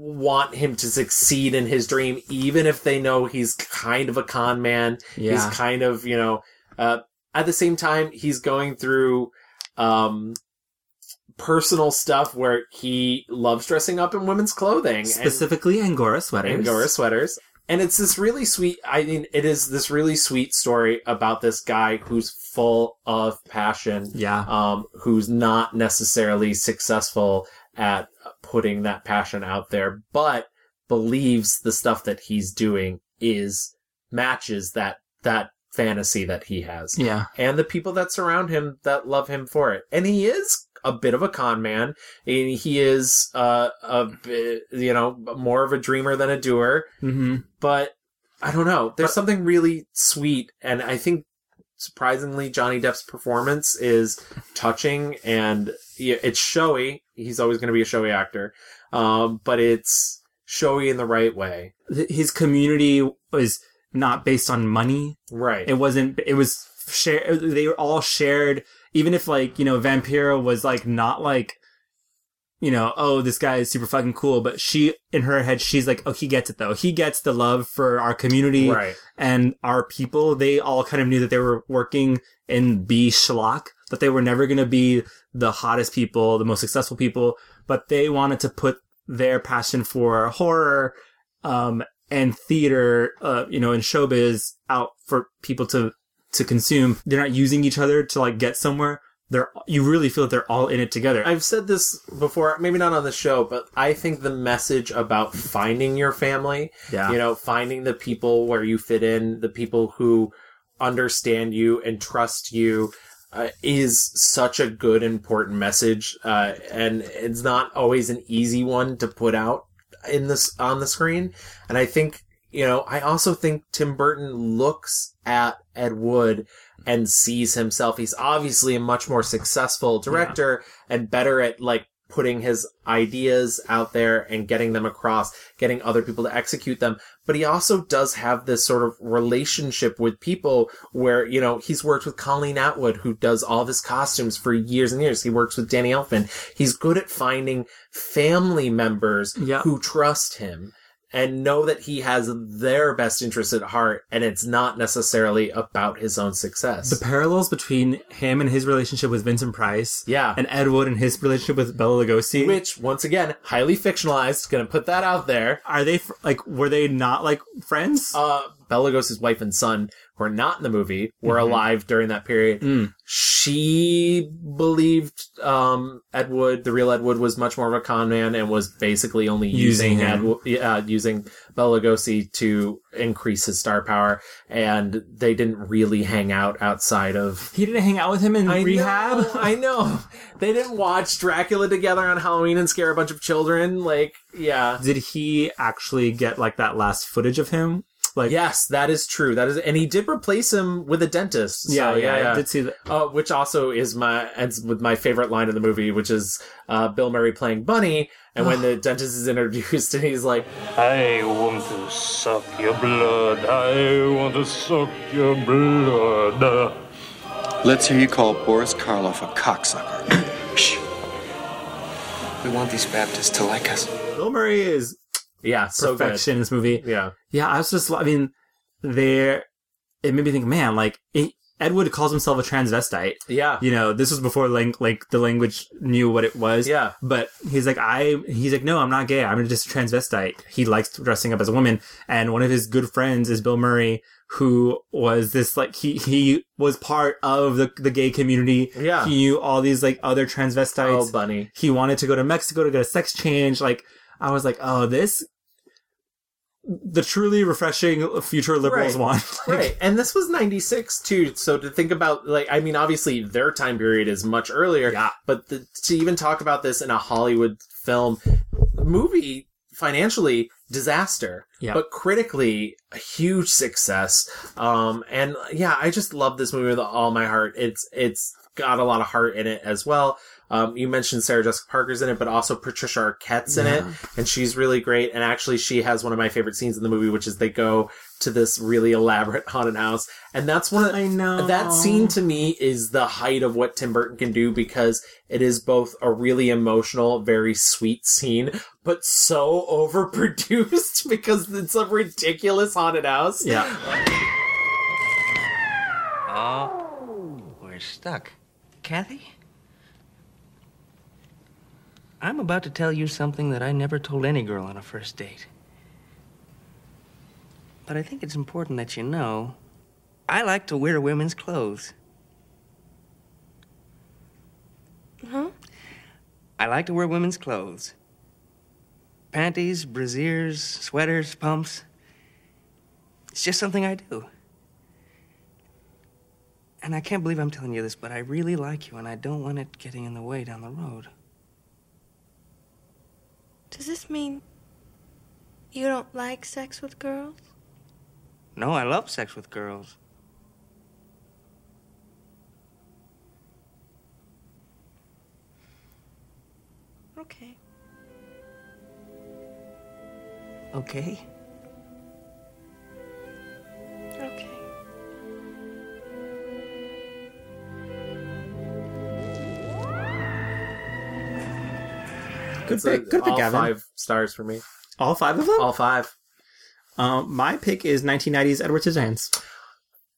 want him to succeed in his dream, even if they know he's kind of a con man. Yeah. He's kind of, you know, uh, at the same time, he's going through, um, personal stuff where he loves dressing up in women's clothing. and- Specifically Angora sweaters. Angora sweaters. And it's this really sweet, I mean, it is this really sweet story about this guy who's full of passion. Yeah. Um, who's not necessarily successful at putting that passion out there, but believes the stuff that he's doing is matches that, that fantasy that he has. Yeah. And the people that surround him that love him for it. And he is a bit of a con man. And he is, uh, a bit, you know, more of a dreamer than a doer Mm-hmm. but I don't know. There's something really sweet, and I think surprisingly, Johnny Depp's performance is touching and it's showy. He's always going to be a showy actor, um, but it's showy in the right way. His community was not based on money. Right. It wasn't, it was shared, they were all shared, even if like, you know, Vampira was like not like, you know, oh, this guy is super fucking cool, but she, in her head, she's like, oh, he gets it though. He gets the love for our community Right. and our people. They all kind of knew that they were working in B schlock, that they were never going to be the hottest people, the most successful people, but they wanted to put their passion for horror, um, and theater, uh, you know, and showbiz out for people to, to consume. They're not using each other to like get somewhere. They're, you really feel that they're all in it together. I've said this before, maybe not on the show, but I think the message about finding your family, Yeah. you know, finding the people where you fit in, the people who understand you and trust you, uh, is such a good, important message. Uh, and it's not always an easy one to put out in this, on the screen. And I think, you know, I also think Tim Burton looks at Ed Wood and sees himself. He's obviously a much more successful director and better at like putting his ideas out there and getting them across, getting other people to execute them. But he also does have this sort of relationship with people where, you know, he's worked with Colleen Atwood, who does all of his costumes for years and years. He works with Danny Elfman. He's good at finding family members who trust him and know that he has their best interest at heart and it's not necessarily about his own success. the parallels between him and his relationship with Vincent Price, Yeah. and Ed Wood and his relationship with Bela Lugosi, Which, once again, highly fictionalized. Gonna put that out there. are they like? Were they not like friends? Uh, Bela Lugosi's wife and son who are not in the movie were Mhm. alive during that period. Mm. She believed um, Ed Wood, the real Ed Wood, was much more of a con man and was basically only Using using. Ed, yeah, using Bela Lugosi to increase his star power. And they didn't really hang out outside of he didn't hang out with him in I rehab. know, I know. They didn't watch Dracula together on Halloween and scare a bunch of children. Like, yeah. Did he actually get like that last footage of him? Like, Yes, that is true. That is, and he did replace him with a dentist. So, Yeah, yeah, I did see that. Uh, which also is my ends with my favorite line in the movie, which is uh, Bill Murray playing Bunny, and when the dentist is introduced, and he's like, I want to suck your blood. I want to suck your blood. Let's hear you call Boris Karloff a cocksucker. Shh. We want these Baptists to like us. Bill Murray is "Yeah, so perfection in this movie. Yeah, Yeah, I was just, I mean, there, it made me think, man, like, it, Ed Wood calls himself a transvestite. Yeah. You know, this was before lang- like the language knew what it was. Yeah. But he's like, I, he's like, no, I'm not gay. I'm just a transvestite. He likes dressing up as a woman. And one of his good friends is Bill Murray, who was this, like, he, he was part of the, the gay community. Yeah. He knew all these, like, other transvestites. Oh, bunny. He wanted to go to Mexico to get a sex change. Like, I was like, oh, this, the truly refreshing future liberals Right. want. right. And this was 96 too. So to think about, like, I mean, obviously their time period is much earlier. Yeah. But the, to even talk about this in a Hollywood film movie, financially, disaster. Yeah. But critically, a huge success. Um, and yeah, I just love this movie with all my heart. It's, it's got a lot of heart in it as well. Um, you mentioned Sarah Jessica Parker's in it, but also Patricia Arquette's in Yeah. it, and she's really great. And actually, she has one of my favorite scenes in the movie, which is they go to this really elaborate haunted house, and that's one of I know that scene to me is the height of what Tim Burton can do because it is both a really emotional, very sweet scene, but so overproduced because it's a ridiculous haunted house. Yeah. Oh, we're stuck. Kathy? I'm about to tell you something that I never told any girl on a first date. But I think it's important that you know I like to wear women's clothes. Huh? I like to wear women's clothes panties, brasiers, sweaters, pumps. It's just something I do. And I can't believe I'm telling you this, but I really like you, and I don't want it getting in the way down the road. Does this mean you don't like sex with girls? No, I love sex with girls. Okay. Okay? It's pick. a- Good pick, all Gavin. five stars for me. All five of them? All five. Um, my pick is 1990s Edward Scissorhands.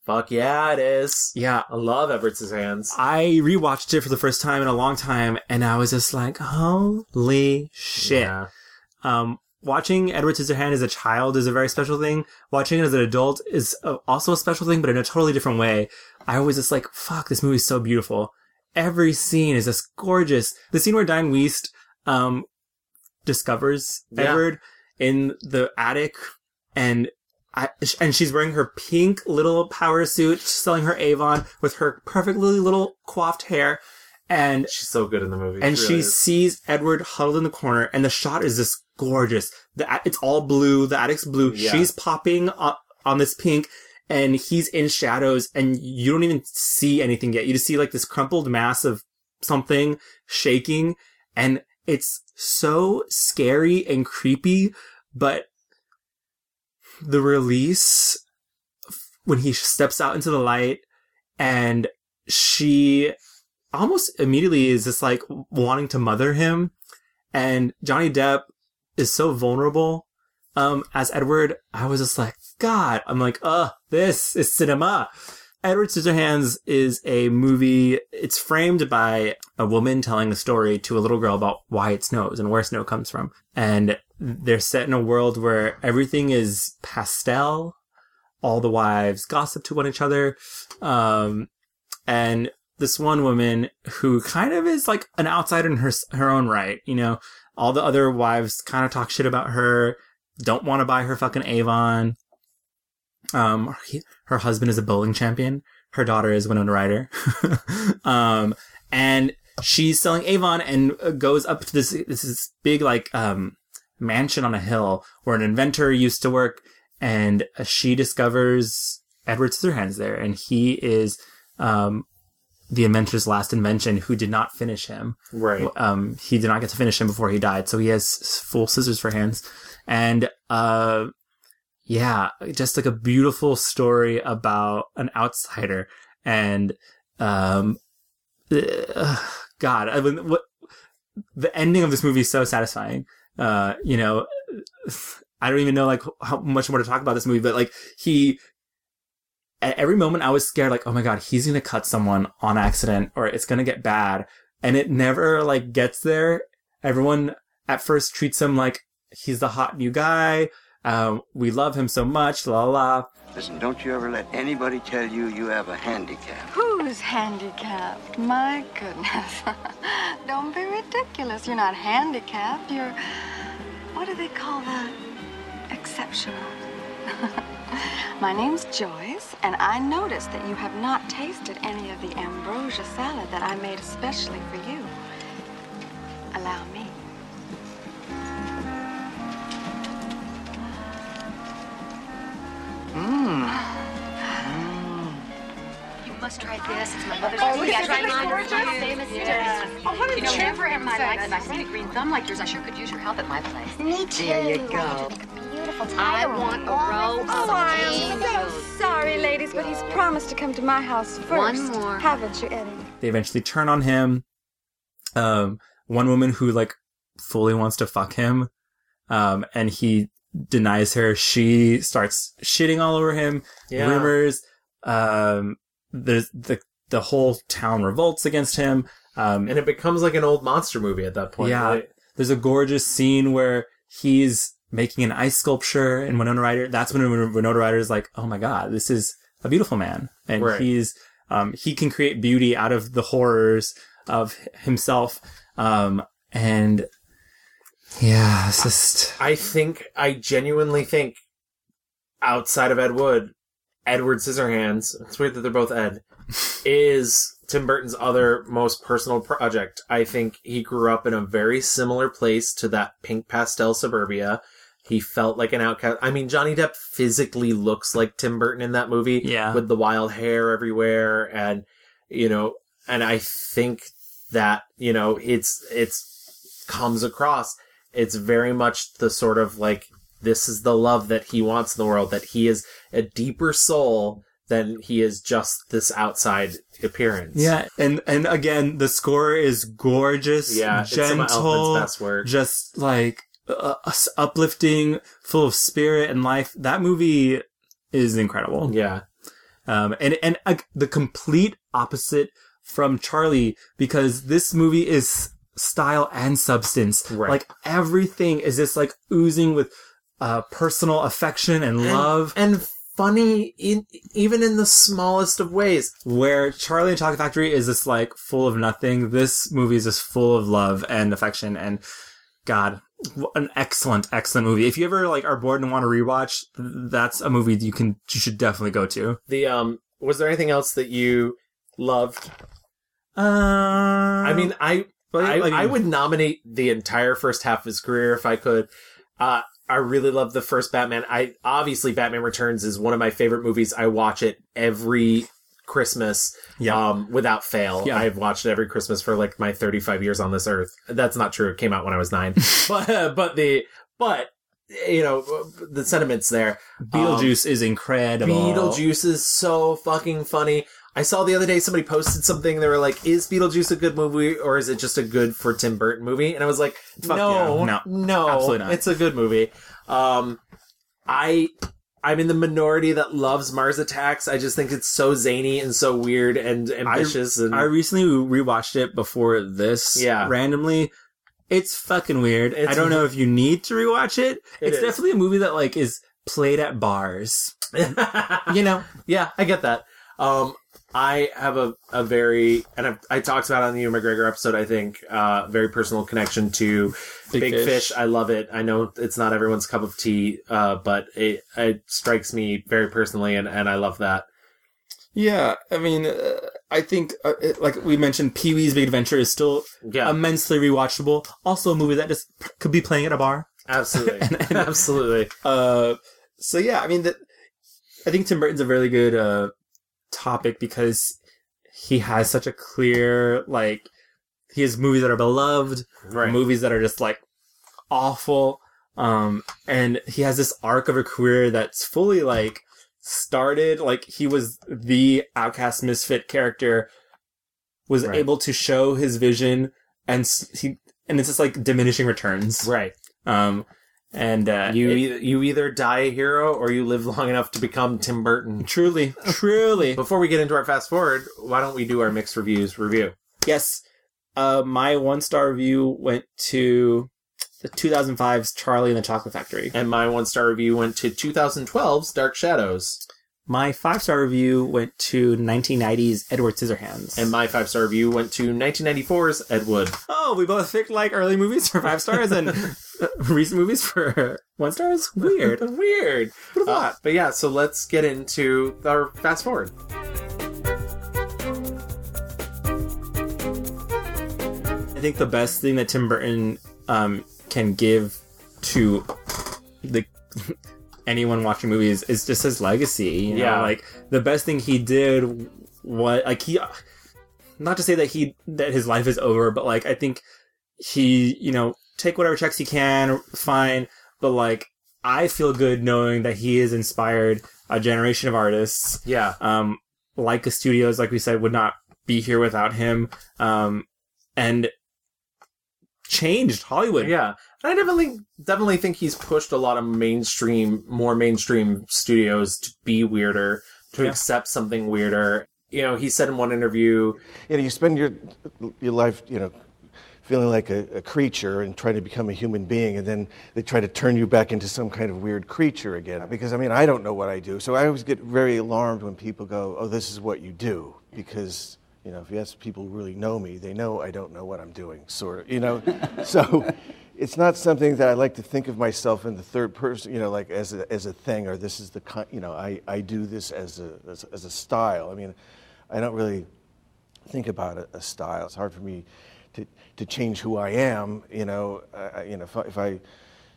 Fuck yeah, it is. Yeah. I love Edward Scissorhands. I rewatched it for the first time in a long time, and I was just like, holy shit. Yeah. Um, watching Edward Scissorhands as a child is a very special thing. Watching it as an adult is also a special thing, but in a totally different way. I was just like, fuck, this movie's so beautiful. Every scene is just gorgeous. The scene where Dianne Wiest, um, discovers Yeah. Edward in the attic and I, and she's wearing her pink little power suit, selling her Avon with her perfectly little coiffed hair. And She's so good in the movie. and She she really is. sees Edward huddled in the corner, and the shot is just gorgeous. The it's all blue. The attic's blue. Yeah. She's popping up on this pink, and he's in shadows, and you don't even see anything yet. You just see like this crumpled mass of something shaking, and it's so scary and creepy. But the release when he steps out into the light, and she almost immediately is just like wanting to mother him. And Johnny Depp is so vulnerable. Um, as Edward, I was just like, God, I'm like, uh, this is cinema. Edward Scissorhands is a movie. It's framed by a woman telling a story to a little girl about why it snows and where snow comes from. And they're set in a world where everything is pastel. All the wives gossip to one each other. Um, and this one woman who kind of is like an outsider in her her own right. You know, all the other wives kind of talk shit about her, don't want to buy her fucking Avon. Um, he, her husband is a bowling champion. Her daughter is Winona Ryder. um, and she's selling Avon and uh, goes up to this this is big like um mansion on a hill where an inventor used to work, and uh, she discovers Edward Scissorhands there, and he is um the inventor's last invention who did not finish him. Right. Um, he did not get to finish him before he died, so he has full scissors for hands. And, uh, yeah, just like a beautiful story about an outsider. And, um, uh, God, I mean, what, the ending of this movie is so satisfying. Uh, you know, I don't even know like how much more to talk about this movie, but like he, at every moment I was scared, like, oh my god, he's gonna cut someone on accident or it's gonna get bad. And it never like gets there. Everyone at first treats him like he's the hot new guy. Um, we love him so much, la la la. Listen, don't you ever let anybody tell you you have a handicap. Who's handicapped? My goodness. Don't be ridiculous. You're not handicapped. You're, what do they call that? Exceptional. My name's Joyce, and I noticed that you have not tasted any of the ambrosia salad that I made especially for you. Allow me. Mmm. You must try this. It's my mother's Oh, look recipe. at I tried this, mine. gorgeous. It's famous. Yes. Yes. Oh, honey, You know, never in my life have I seen a green thumb like yours. I sure could use your help at my place. Me too. There you go. think it'd be beautiful I want a Oh, row of so I'm I'm so sorry, ladies, but he's promised to come to my house first. One more. Haven't you, Eddie? They eventually turn on him. Um, one woman who like fully wants to fuck him, um, and he denies her. She starts shitting all over him. Yeah. Rumors. Um, there's the the whole town revolts against him. Um, and it becomes like an old monster movie at that point. yeah, right? there's a gorgeous scene where he's making an ice sculpture, and Winona Ryder. That's when Winona Ryder is like, "Oh my god, this is a beautiful man," and Right. he's um, he can create beauty out of the horrors of himself. Um, and yeah, it's just I think I genuinely think outside of Ed Wood, Edward Scissorhands, it's weird that they're both Ed, is Tim Burton's other most personal project. I think he grew up in a very similar place to that pink pastel suburbia. He felt like an outcast. I mean, Johnny Depp physically looks like Tim Burton in that movie. Yeah. With the wild hair everywhere and, you know, and I think that, you know, it's, it's comes across. It's very much the sort of like, this is the love that he wants in the world, that he is a deeper soul than he is just this outside appearance. yeah, and and again, the score is gorgeous, Yeah, it's some of gentle, best work. just like uh, uplifting, full of spirit and life. That movie is incredible. Yeah. Um, and and uh, the complete opposite from Charlie because this movie is style and substance. Right. Like everything is just like oozing with uh, personal affection and love. And funny in even in the smallest of ways. Where Charlie and Chocolate Factory is just like full of nothing, this movie is just full of love and affection and God, an excellent, excellent movie. If you ever like are bored and want to rewatch, that's a movie you can you should definitely go to. The um was there anything else that you loved? Uh, I mean, I But, I, like- I would nominate the entire first half of his career if I could. Uh, I really love the first Batman. I obviously Batman Returns is one of my favorite movies. I watch it every Christmas, Yeah. um, without fail. Yeah. I've watched it every Christmas for like my 35 years on this earth. That's not true. It came out when I was nine, but but the but you know the sentiments there. Beetlejuice is incredible. Beetlejuice is so fucking funny. I saw the other day somebody posted something. They were like, "Is Beetlejuice a good movie, or is it just a good for Tim Burton movie?" And I was like, Fuck "No, yeah. No. no, Absolutely not. It's a good movie." Um, I I'm in the minority that loves Mars Attacks. I just think it's so zany and so weird and ambitious. and I recently rewatched it before this. Yeah. Randomly. It's fucking weird. It's- I don't know if you need to rewatch it. It it's is. definitely a movie that like is played at bars. you know, yeah, I get that. Um, I have a, a very, and I've, I talked about it on the Ewan McGregor episode, I think, uh, very personal connection to Big Big, Fish. Fish. I love it. I know it's not everyone's cup of tea, uh, but it, it strikes me very personally and, and I love that. Yeah, I mean, uh, I think, uh, it, like we mentioned, Pee Wee's Big Adventure is still Yeah. immensely rewatchable. Also, a movie that just could be playing at a bar. Absolutely. Absolutely. Uh, so yeah, I mean that. I think Tim Burton's a really good uh, topic because he has such a clear like he has movies that are beloved, Right. movies that are just like awful, um, and he has this arc of a career that's fully like started like he was the outcast misfit character, was Right. able to show his vision, and he and it's just like diminishing returns, Right. um, and uh, You, it- either, you either die a hero or you live long enough to become Tim Burton. Truly, truly. Before we get into our fast forward, why don't we do our mixed reviews review? Yes. Uh, my one star review went to the 2005's Charlie and the Chocolate Factory. And my one star review went to 2012's Dark Shadows. My five star review went to 1990's Edward Scissorhands. And my five star review went to 1994's Ed Wood. oh, we both picked like early movies for five stars and recent movies for one stars. Weird. Weird. What a Uh, but yeah, so let's get into our fast forward. I think the best thing that Tim Burton um, can give to the anyone watching movies is just his legacy. You know? Yeah. like the best thing he did what like he not to say that he that his life is over, but like I think he you know take whatever checks he can, fine. But like I feel good knowing that he has inspired a generation of artists. Yeah. Um, Laika Studios, like we said, would not be here without him. Um, and changed Hollywood. Yeah. And I definitely definitely think he's pushed a lot of mainstream, more mainstream studios to be weirder, to Yeah. accept something weirder. You know, he said in one interview, you know, you spend your your life, you know, feeling like a, a creature and trying to become a human being, and then they try to turn you back into some kind of weird creature again. Because I mean, I don't know what I do, so I always get very alarmed when people go, "Oh, this is what you do," because you know, if you ask people who really know me, they know I don't know what I'm doing, sort of, you know. so it's not something that I like to think of myself in the third person, you know, like as a, as a thing, or this is the, ki- you know, I, I do this as a, as, as a style. I mean, I don't really think about a, a style. It's hard for me to, to change who I am. You know, I, I- you know, if I, if I,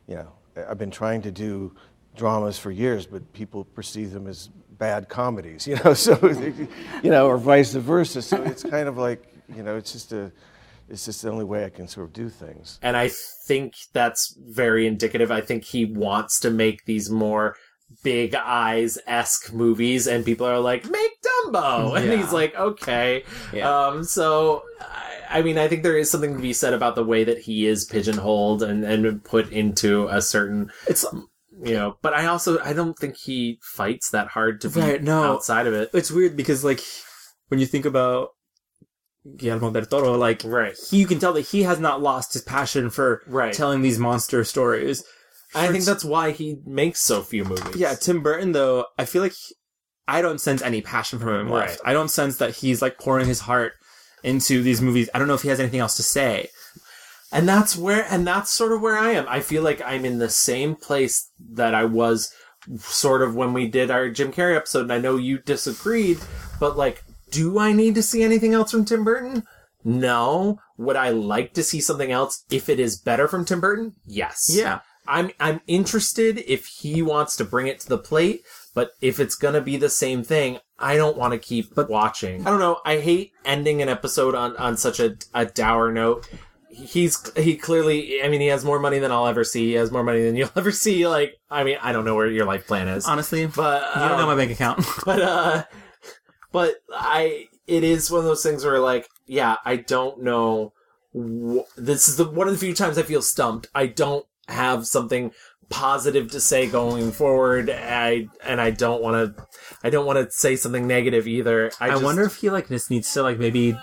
you know, I've been trying to do dramas for years, but people perceive them as bad comedies. You know, so you know, or vice versa. So it's kind of like, you know, it's just a, it's just the only way I can sort of do things. and I think that's very indicative. I think he wants to make these more big eyes esque movies, and people are like, "Make Dumbo," and Yeah. he's like, "Okay." Yeah. Um, so, I, I mean, I think there is something to be said about the way that he is pigeonholed and and put into a certain. It's you know, but I also I don't think he fights that hard to be Right, no. outside of it. It's weird because like when you think about Guillermo del Toro, like right. he, you can tell that he has not lost his passion for Right. telling these monster stories. I For think that's why he makes so few movies. Yeah, Tim Burton though, I feel like he- I don't sense any passion from him left. Right. I don't sense that he's like pouring his heart into these movies. I don't know if he has anything else to say. And that's where, and that's sort of where I am. I feel like I'm in the same place that I was sort of when we did our Jim Carrey episode. And I know you disagreed, but like, do I need to see anything else from Tim Burton? No. Would I like to see something else if it is better from Tim Burton? Yes. Yeah. I'm, I'm interested if he wants to bring it to the plate, but if it's gonna be the same thing, I don't want to keep watching. I don't know. I hate ending an episode on, on such a, a dour note he's he clearly i mean he has more money than i'll ever see he has more money than you'll ever see like i mean i don't know where your life plan is Honestly, but you don't know um, my bank account. but uh but i it is one of those things where like yeah i don't know wh- this is the one of the few times i feel stumped i don't have something positive to say going forward i and i don't want to i don't want to say something negative either i, I, just, wonder if he like just needs to like maybe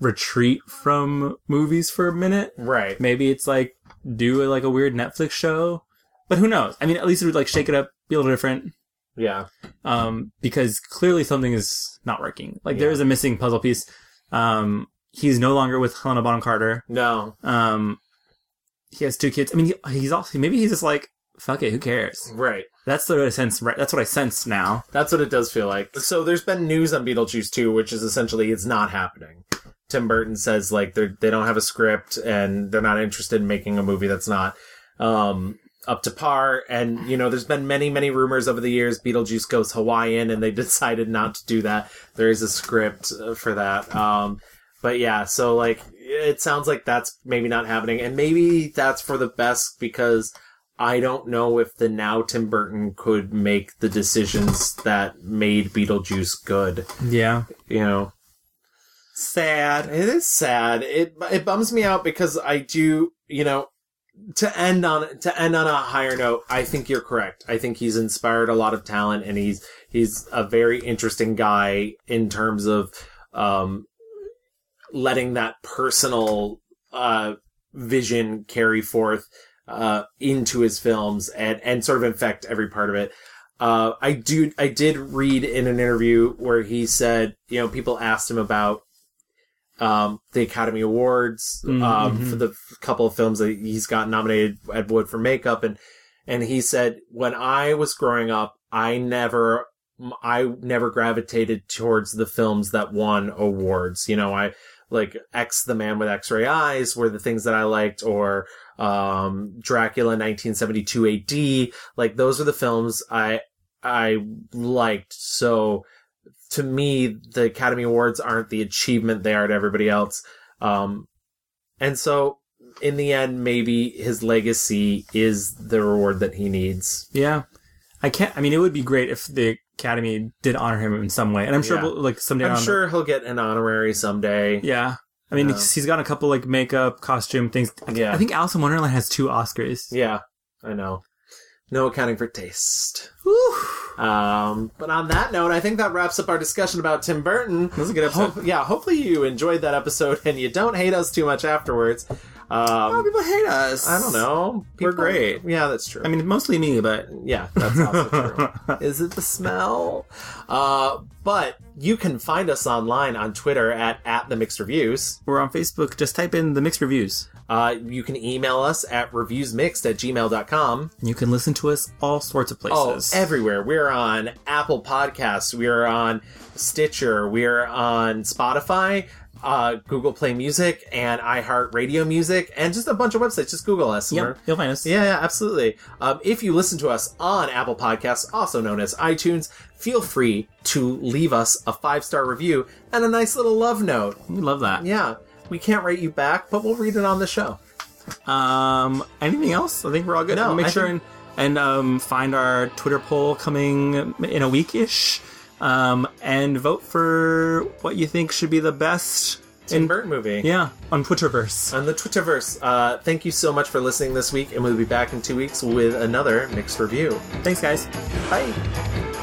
retreat from movies for a minute. right Maybe it's like do like a weird Netflix show. But who knows? I mean, at least it would like shake it up, be a little different. yeah Um, because clearly something is not working. Like there Yeah. is a missing puzzle piece. Um, he's no longer with Helena Bonham Carter. no Um, he has two kids. I mean, he, he's also maybe he's just like fuck it, who cares? right That's the I sense. Right, that's what I sense now. That's what it does feel like. So there's been news on Beetlejuice 2, which is essentially it's not happening. Tim Burton says like they they don't have a script and they're not interested in making a movie that's not um up to par and you know there's been many many rumors over the years Beetlejuice goes Hawaiian and they decided not to do that. There is a script uh, for that. Um but yeah, so like it sounds like that's maybe not happening and maybe that's for the best because I don't know if the now Tim Burton could make the decisions that made Beetlejuice good. Yeah, You know, sad. it is sad. It it bums me out because I do, you know, to end on to end on a higher note. I think you're correct. I think he's inspired a lot of talent, and he's he's a very interesting guy in terms of um, letting that personal uh, vision carry forth uh, into his films and and sort of infect every part of it. Uh, I do. I did read in an interview where he said, you know, people asked him about um, the Academy Awards Mm, um, mhm. for the couple of films that he's got nominated Ed Wood for makeup, and and he said, when I was growing up, I never. I never gravitated towards the films that won awards. You know, I like X the Man with X-ray eyes were the things that I liked, or um, Dracula 1972 AD. Like those are the films I I liked. So to me, the Academy Awards aren't the achievement they are to everybody else. Um, and so in the end, maybe his legacy is the reward that he needs. Yeah. I can't, I mean, it would be great if the Academy did honor him in some way. And I'm sure, Yeah. like, someday I'm on the- sure he'll get an honorary someday. yeah. I mean, Yeah. he's he's got a couple, like, makeup, costume things. Yeah. I think Alice in Wonderland has two Oscars. Yeah, I know. No accounting for taste. Um, but on that note, I think that wraps up our discussion about Tim Burton. That was a good episode. Ho- yeah, hopefully you enjoyed that episode and you don't hate us too much afterwards. Um, people hate us. I don't know. We're great. Yeah, that's true. I mean, mostly me, but Yeah, that's also true. Is it the smell? Uh, but you can find us online on Twitter at, at the mixed reviews. we're on Facebook. Just type in the mixed reviews. Uh, you can email us at reviewsmixed at gmail.com. You can listen to us all sorts of places. Oh, everywhere. We're on Apple Podcasts. We're on Stitcher. We're on Spotify, uh, Google Play Music, and iHeartRadio Music, and just a bunch of websites. Just Google us. Yep, you'll find us. Yeah, yeah, absolutely. Um, if you listen to us on Apple Podcasts, also known as iTunes, feel free to leave us a five star review and a nice little love note. We love that. Yeah, we can't write you back, but we'll read it on the show. Um, anything else? I think we're all good. No, make I sure think- and, and um, find our Twitter poll coming in a week ish. Um, and vote for what you think should be the best Tim Burton movie. Yeah, on Twitterverse. On the Twitterverse. Uh, thank you so much for listening this week, and we'll be back in two weeks with another mixed review. Thanks, guys. Bye.